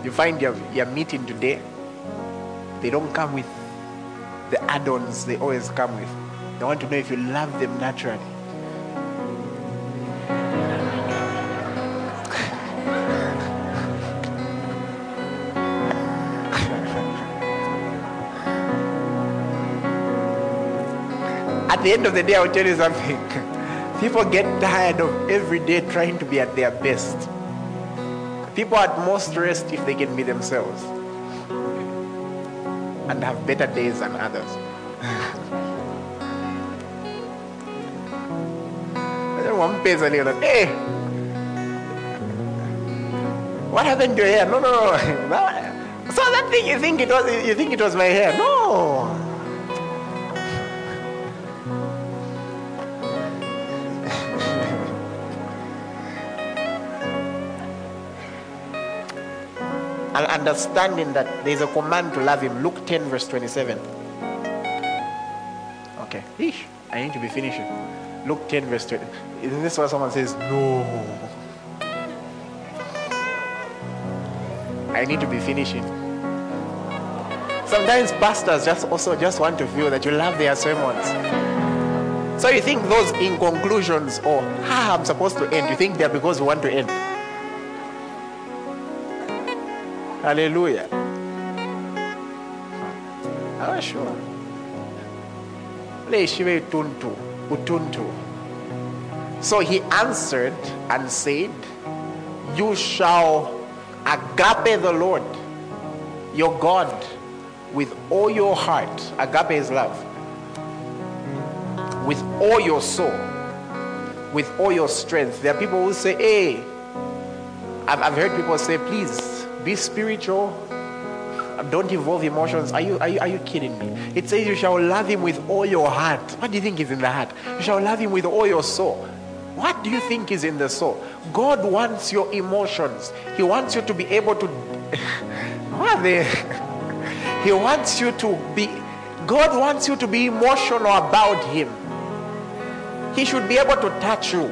You find your, your meeting today, they don't come with the add-ons they always come with. They want to know if you love them naturally. At the end of the day, I'll tell you something. People get tired of every day trying to be at their best. People are at most rest if they can be themselves and have better days than others. One person you know, hey, what happened to your hair? No, no, no. So that thing you think it was you think it was my hair? No. And understanding that there's a command to love him. Luke 10, verse 27. Okay. Eesh, I need to be finishing. Luke 10, verse 20. Isn't this what someone says? No. I need to be finishing. Sometimes pastors just also just want to feel that you love their sermons. So you think those in conclusions or oh, how I'm supposed to end, you think they're because you want to end. Hallelujah. Oh, sure. utuntu, utuntu. So he answered and said, You shall agape the Lord, your God, with all your heart. Agape is love. With all your soul, with all your strength. There are people who say, Hey, I've, I've heard people say, Please be spiritual. Don't involve emotions. Are you, are, you, are you kidding me? It says you shall love him with all your heart. What do you think is in the heart? You shall love him with all your soul. What do you think is in the soul? God wants your emotions. He wants you to be able to. what are they? He wants you to be. God wants you to be emotional about Him. He should be able to touch you.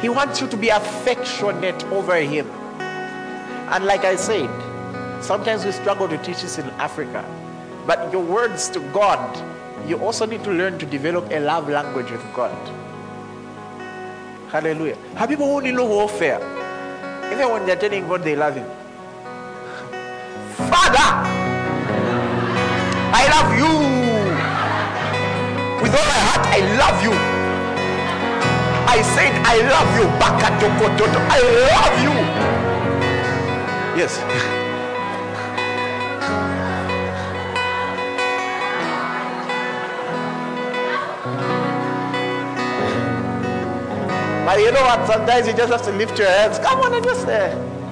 He wants you to be affectionate over Him. And like I said, sometimes we struggle to teach this in Africa. But your words to God, you also need to learn to develop a love language with God. Hallelujah. Have people only know warfare? Even when they're telling God they love Him. Father, I love you. With all my heart, I love you. I said, I love you. I love you. Yes. but you know what? Sometimes you just have to lift your hands. Come on and just uh, there.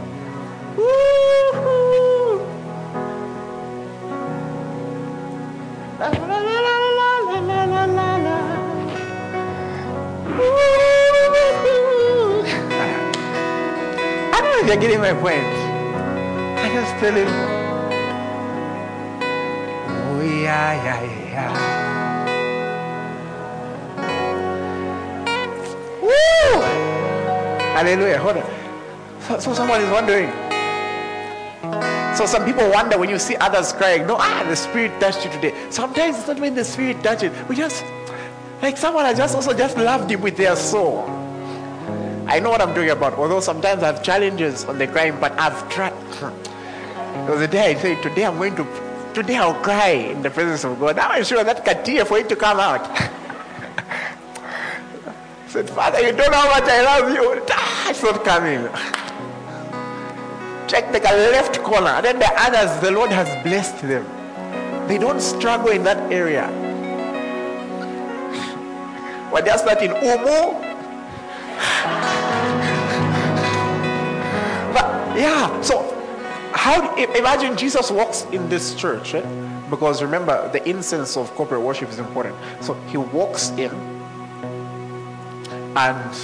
I don't know if you're getting my point. Just tell him, yeah, yeah, yeah. Woo! Hallelujah. Hold on. So, so someone is wondering. So some people wonder when you see others crying, no, ah, the spirit touched you today. Sometimes it's not when the spirit touches. We just, like someone has just also just loved him with their soul. I know what I'm talking about. Although sometimes I have challenges on the crying, but I've tried. There was a day I said, today I'm going to, today I'll cry in the presence of God. Now I'm sure that tear for it to come out. I said, Father, you don't know how much I love you. Ah, it's not coming. Check the left corner. Then the others, the Lord has blessed them. They don't struggle in that area. We're just not in Umu. But yeah, so how imagine Jesus walks in this church, right? Because remember, the incense of corporate worship is important. So he walks in, and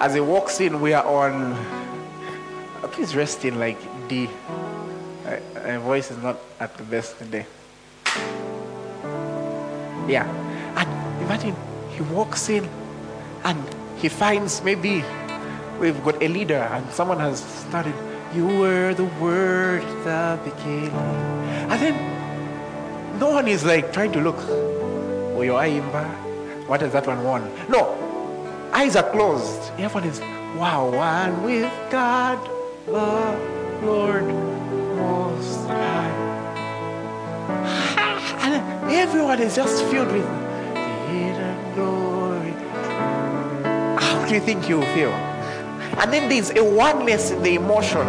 as he walks in, we are on please rest in like D. My voice is not at the best today. Yeah. And imagine he walks in and he finds maybe we've got a leader and someone has started, You were the word that became. And then no one is like trying to look. Oh, your imba. What does that one want? No. Eyes are closed. Everyone is, wow, one with God the Lord Most High. And everyone is just filled with the hidden glory. How do you think you feel? And then there's a oneness in the emotion.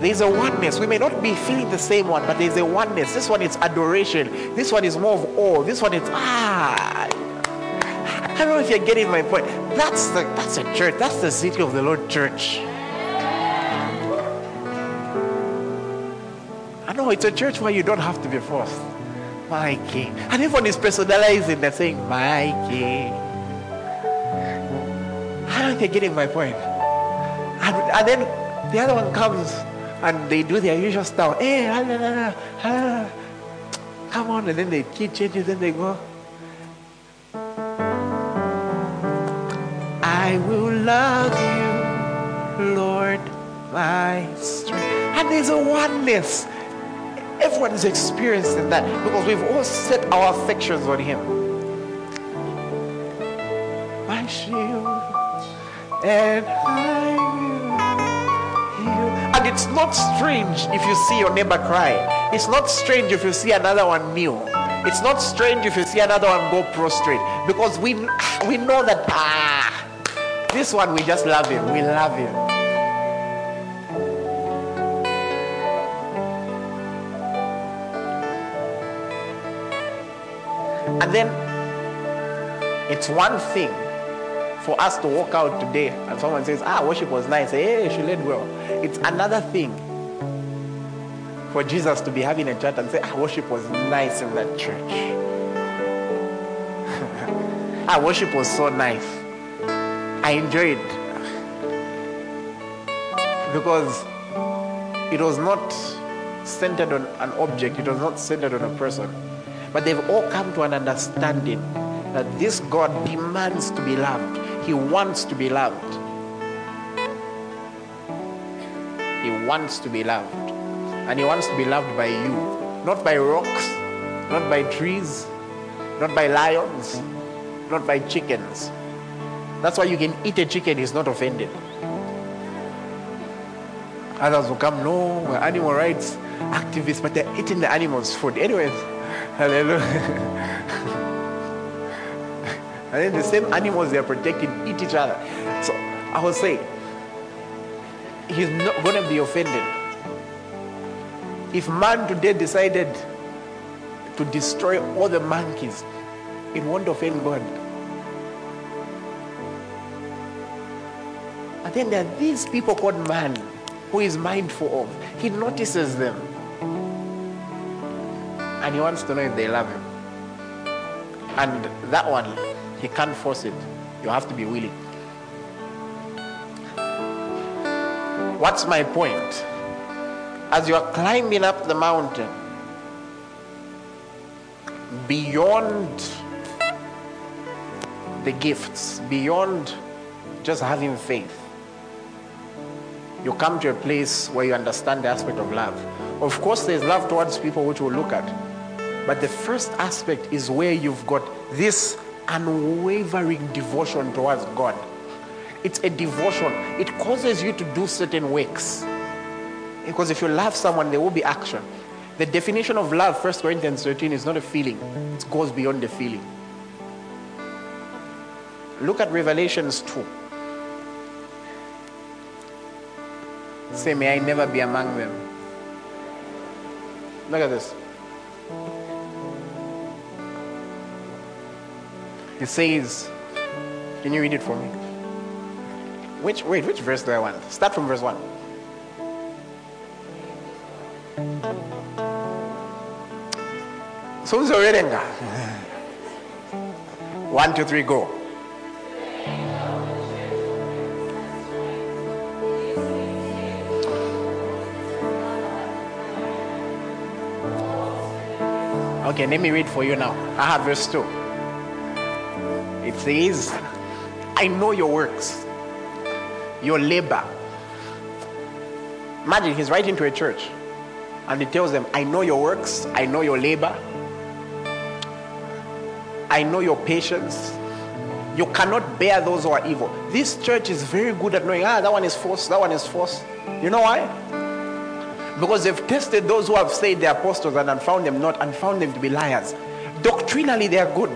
There's a oneness. We may not be feeling the same one, but there's a oneness. This one is adoration. This one is more of awe. This one is ah. I don't know if you're getting my point. That's the that's a church. That's the city of the Lord church. I know it's a church where you don't have to be forced. My king. And everyone is personalizing, they're saying, My king. Don't think getting my point. And, and then the other one comes and they do their usual style. Hey, ah, ah, ah, come on. And then they keep changing, then they go. I will love you, Lord, my strength. And there's a oneness. Everyone is experiencing that because we've all set our affections on Him. My shield, and I will heal. And it's not strange if you see your neighbor cry. It's not strange if you see another one kneel. It's not strange if you see another one go prostrate because we we know that ah, this one we just love him. We love him. And then it's one thing for us to walk out today and someone says, ah, worship was nice. Hey, she led well. It's another thing for Jesus to be having a chat and say, ah, worship was nice in that church. ah, worship was so nice. I enjoyed because it was not centered on an object, it was not centered on a person. But they've all come to an understanding that this God demands to be loved. He wants to be loved. He wants to be loved. And He wants to be loved by you. Not by rocks, not by trees, not by lions, not by chickens. That's why you can eat a chicken, he's not offended. Others will come, no, we're animal rights activists, but they're eating the animals' food. Anyways, Hallelujah. And then the same animals they are protecting eat each other. So I will say, he's not going to be offended. If man today decided to destroy all the monkeys, it won't offend God. And then there are these people called man who is mindful of. He notices them and he wants to know if they love him. And that one, he can't force it. You have to be willing. What's my point? As you are climbing up the mountain, beyond the gifts, beyond just having faith, you come to a place where you understand the aspect of love. Of course, there's love towards people which we'll look at. But the first aspect is where you've got this unwavering devotion towards God. It's a devotion. It causes you to do certain works. Because if you love someone, there will be action. The definition of love, 1 Corinthians 13, is not a feeling, it goes beyond the feeling. Look at Revelations 2. Say, may I never be among them. Look at this. It says, can you read it for me? Which wait, which verse do I want? Start from verse 1. So Sunzo Redenga. One, two, three, go. Okay, let me read for you now. I have verse 2. It says, I know your works, your labor. Imagine he's writing to a church and he tells them, I know your works, I know your labor, I know your patience. You cannot bear those who are evil. This church is very good at knowing, ah, that one is false, that one is false. You know why? Because they've tested those who have said they're apostles and found them not and found them to be liars. Doctrinally, they are good.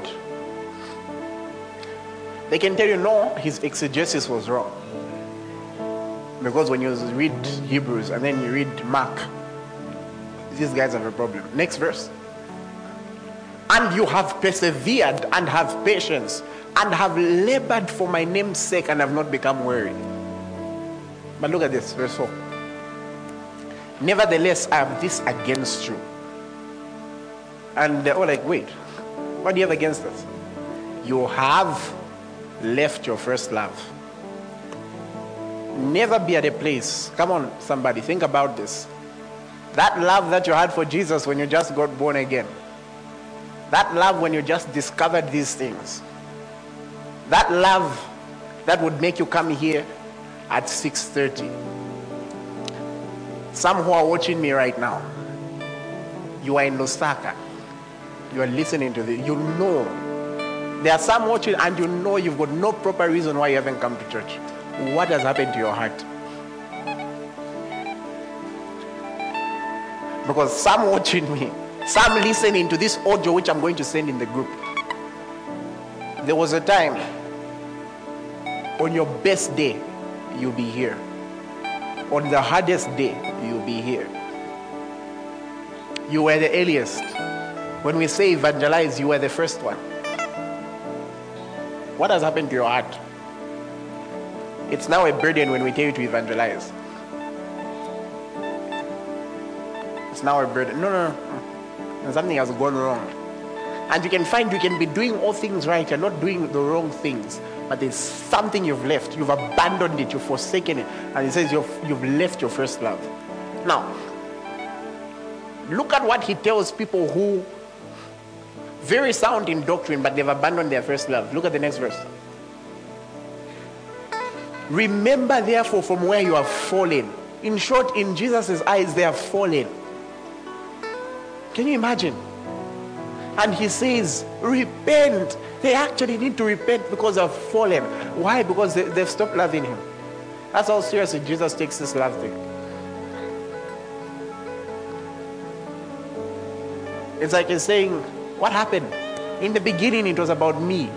They can tell you, no, his exegesis was wrong. Because when you read Hebrews and then you read Mark, these guys have a problem. Next verse. And you have persevered and have patience and have labored for my name's sake and have not become weary. But look at this, verse 4. Nevertheless, I have this against you. And they're all like, wait, what do you have against us? You have left your first love. Never be at a place. Come on, somebody, think about this. That love that you had for Jesus when you just got born again. That love when you just discovered these things. That love that would make you come here at 6:30. Some who are watching me right now, you are in Lusaka. You are listening to this. You know. There are some watching and you know you've got no proper reason why you haven't come to church. What has happened to your heart? Because some watching me, some listening to this audio which I'm going to send in the group. There was a time on your best day, you'll be here. On the hardest day, you'll be here. You were the earliest. When we say evangelize, you were the first one. What has happened to your heart? It's now a burden when we tell you to evangelize. It's now a burden. No, no, no. Something has gone wrong. And you can find you can be doing all things right. You're not doing the wrong things. But there's something you've left. You've abandoned it. You've forsaken it. And it says you've, you've left your first love. Now, look at what he tells people who very sound in doctrine, but they've abandoned their first love. Look at the next verse. Remember, therefore, from where you have fallen. In short, in Jesus' eyes, they have fallen. Can you imagine? And he says, Repent. They actually need to repent because they've fallen. Why? Because they, they've stopped loving him. That's how seriously Jesus takes this love thing. It's like he's saying, What happened? In the beginning, it was about me.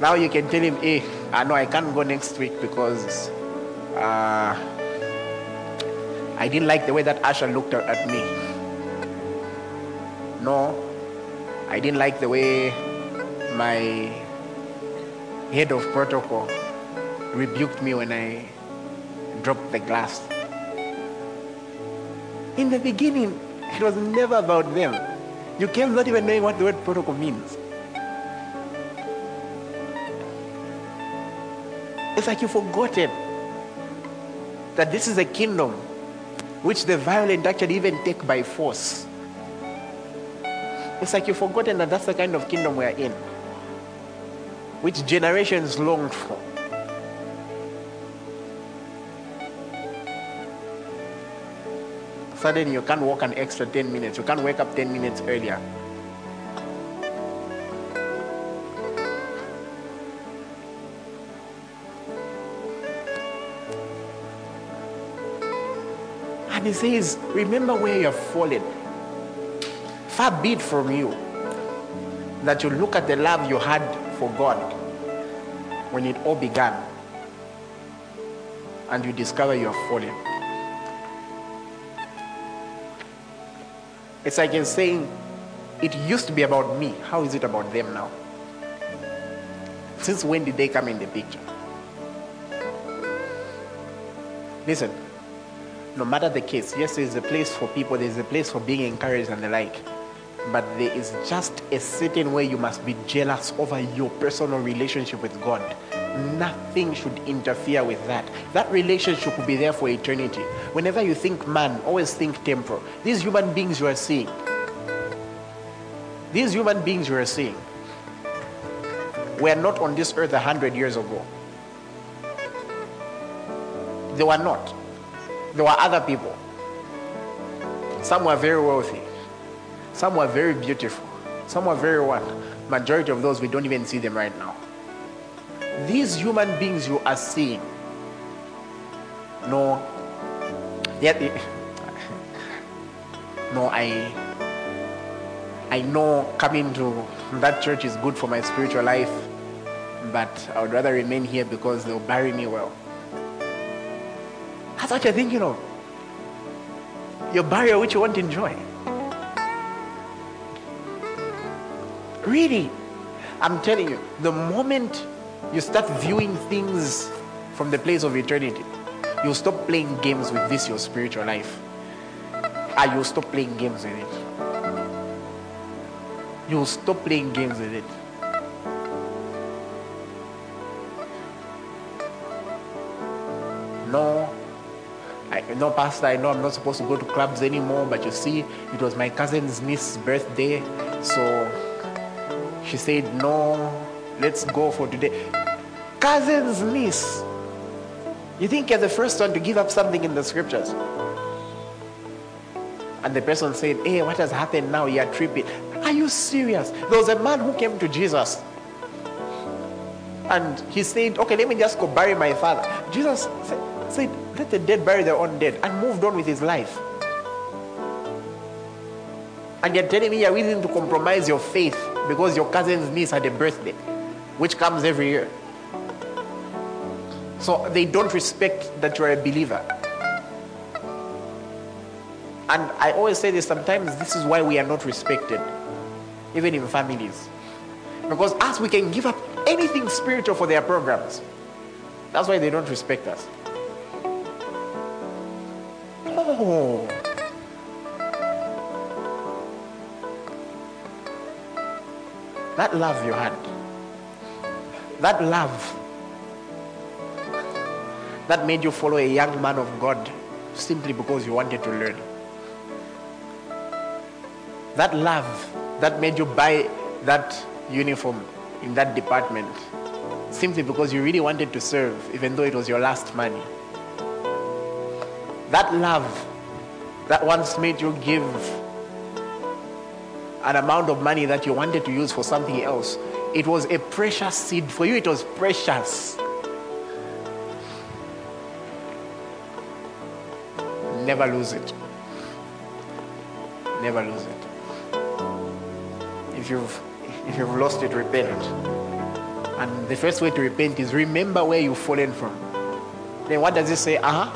Now you can tell him, Hey, I know I can't go next week because uh, I didn't like the way that Asha looked at me. No, I didn't like the way my head of protocol rebuked me when I dropped the glass. In the beginning, it was never about them. You came not even knowing what the word protocol means. It's like you've forgotten. that this is a kingdom which the violent actually even take by force. It's like you've forgotten that that's the kind of kingdom we're in, which generations longed for. Suddenly, you can't walk an extra 10 minutes, you can't wake up 10 minutes earlier. And he says, Remember where you have fallen. Far be it from you that you look at the love you had for God when it all began and you discover you have fallen. It's like in saying, It used to be about me. How is it about them now? Since when did they come in the picture? Listen, no matter the case, yes, there's a place for people, there's a place for being encouraged and the like. But there is just a certain way you must be jealous over your personal relationship with God. Nothing should interfere with that. That relationship will be there for eternity. Whenever you think man, always think temporal. These human beings you are seeing, these human beings you are seeing, were not on this earth a hundred years ago. They were not. There were other people. Some were very wealthy. Some were very beautiful. Some were very what? Majority of those, we don't even see them right now. These human beings you are seeing, no, yet, no, I, I know coming to that church is good for my spiritual life, but I would rather remain here because they'll bury me well. That's what you're thinking of. Your barrier which you won't enjoy. Really, I'm telling you, the moment you start viewing things from the place of eternity, you'll stop playing games with this, your spiritual life. Ah, and you'll stop playing games with it. You'll stop playing games with it. No, I no pastor, I know I'm not supposed to go to clubs anymore, but you see, it was my cousin's niece's birthday, so she said, No, let's go for today. Cousin's niece. You think you're the first one to give up something in the scriptures? And the person said, Hey, what has happened now? You're tripping. Are you serious? There was a man who came to Jesus. And he said, Okay, let me just go bury my father. Jesus said, said Let the dead bury their own dead, and moved on with his life. And you're telling me you're willing to compromise your faith because your cousin's niece had a birthday, which comes every year. So they don't respect that you're a believer. And I always say this sometimes this is why we are not respected, even in families. Because us, we can give up anything spiritual for their programs. That's why they don't respect us. Oh. That love you had, that love that made you follow a young man of God simply because you wanted to learn. That love that made you buy that uniform in that department simply because you really wanted to serve, even though it was your last money. That love that once made you give an amount of money that you wanted to use for something else, it was a precious seed. For you, it was precious. Never lose it. Never lose it. If you've if you've lost it, repent. And the first way to repent is remember where you've fallen from. Then what does he say? Uh-huh.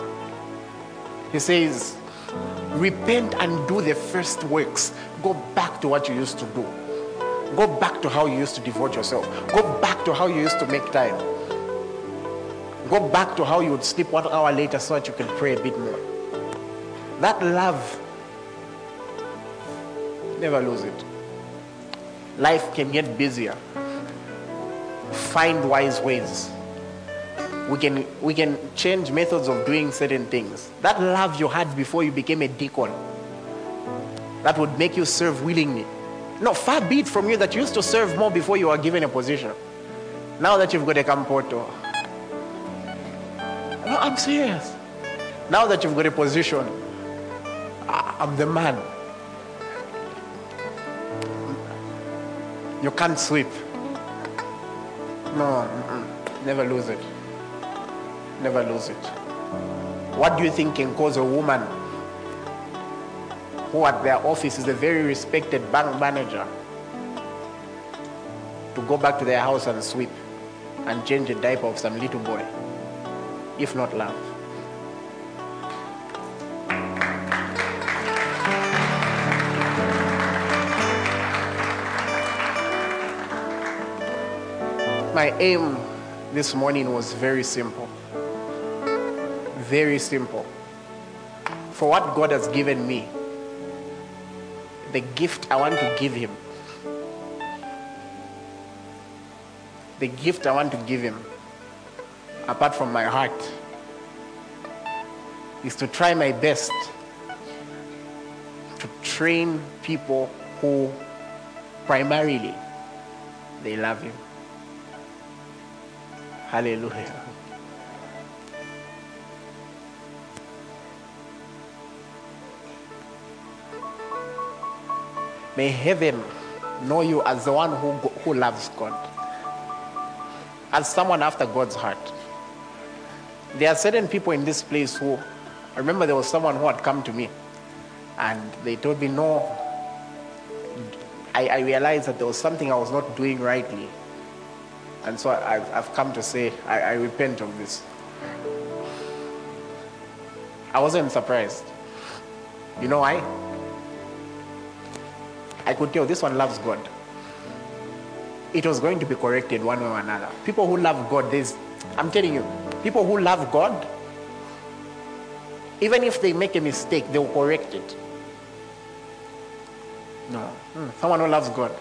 He says, repent and do the first works. Go back to what you used to do. Go back to how you used to devote yourself. Go back to how you used to make time. Go back to how you would sleep one hour later so that you can pray a bit more. That love, never lose it. Life can get busier. Find wise ways We can, we can change methods of doing certain things. That love you had before you became a deacon, that would make you serve willingly. No, far be it from you that you used to serve more before you were given a position. Now that you've got a campoto. No, I'm serious. Now that you've got a position, I'm the man. You can't sweep. No, never lose it. Never lose it. What do you think can cause a woman who at their office is a very respected bank manager to go back to their house and sweep and change the diaper of some little boy, if not love? My aim this morning was very simple. Very simple. For what God has given me, the gift I want to give Him, the gift I want to give Him, apart from my heart, is to try my best to train people who primarily they love Him. Hallelujah. May heaven know you as the one who, who loves God, as someone after God's heart. There are certain people in this place who, I remember there was someone who had come to me and they told me, No, I, I realized that there was something I was not doing rightly. And so I've, I've come to say, I, I repent of this. I wasn't surprised. You know why? I could tell this one loves God. It was going to be corrected one way or another. People who love God, there's, I'm telling you, people who love God, even if they make a mistake, they'll correct it. No. Hmm. Someone who loves God.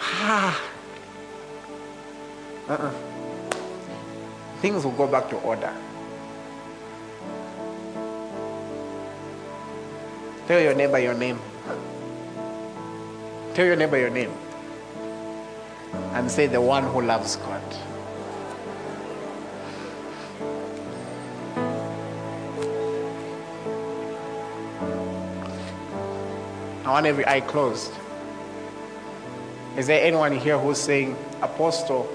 Ah. Uh-uh. Things will go back to order. Tell your neighbor your name. Tell your neighbor your name. And say, the one who loves God. I want every eye closed. Is there anyone here who's saying, Apostle,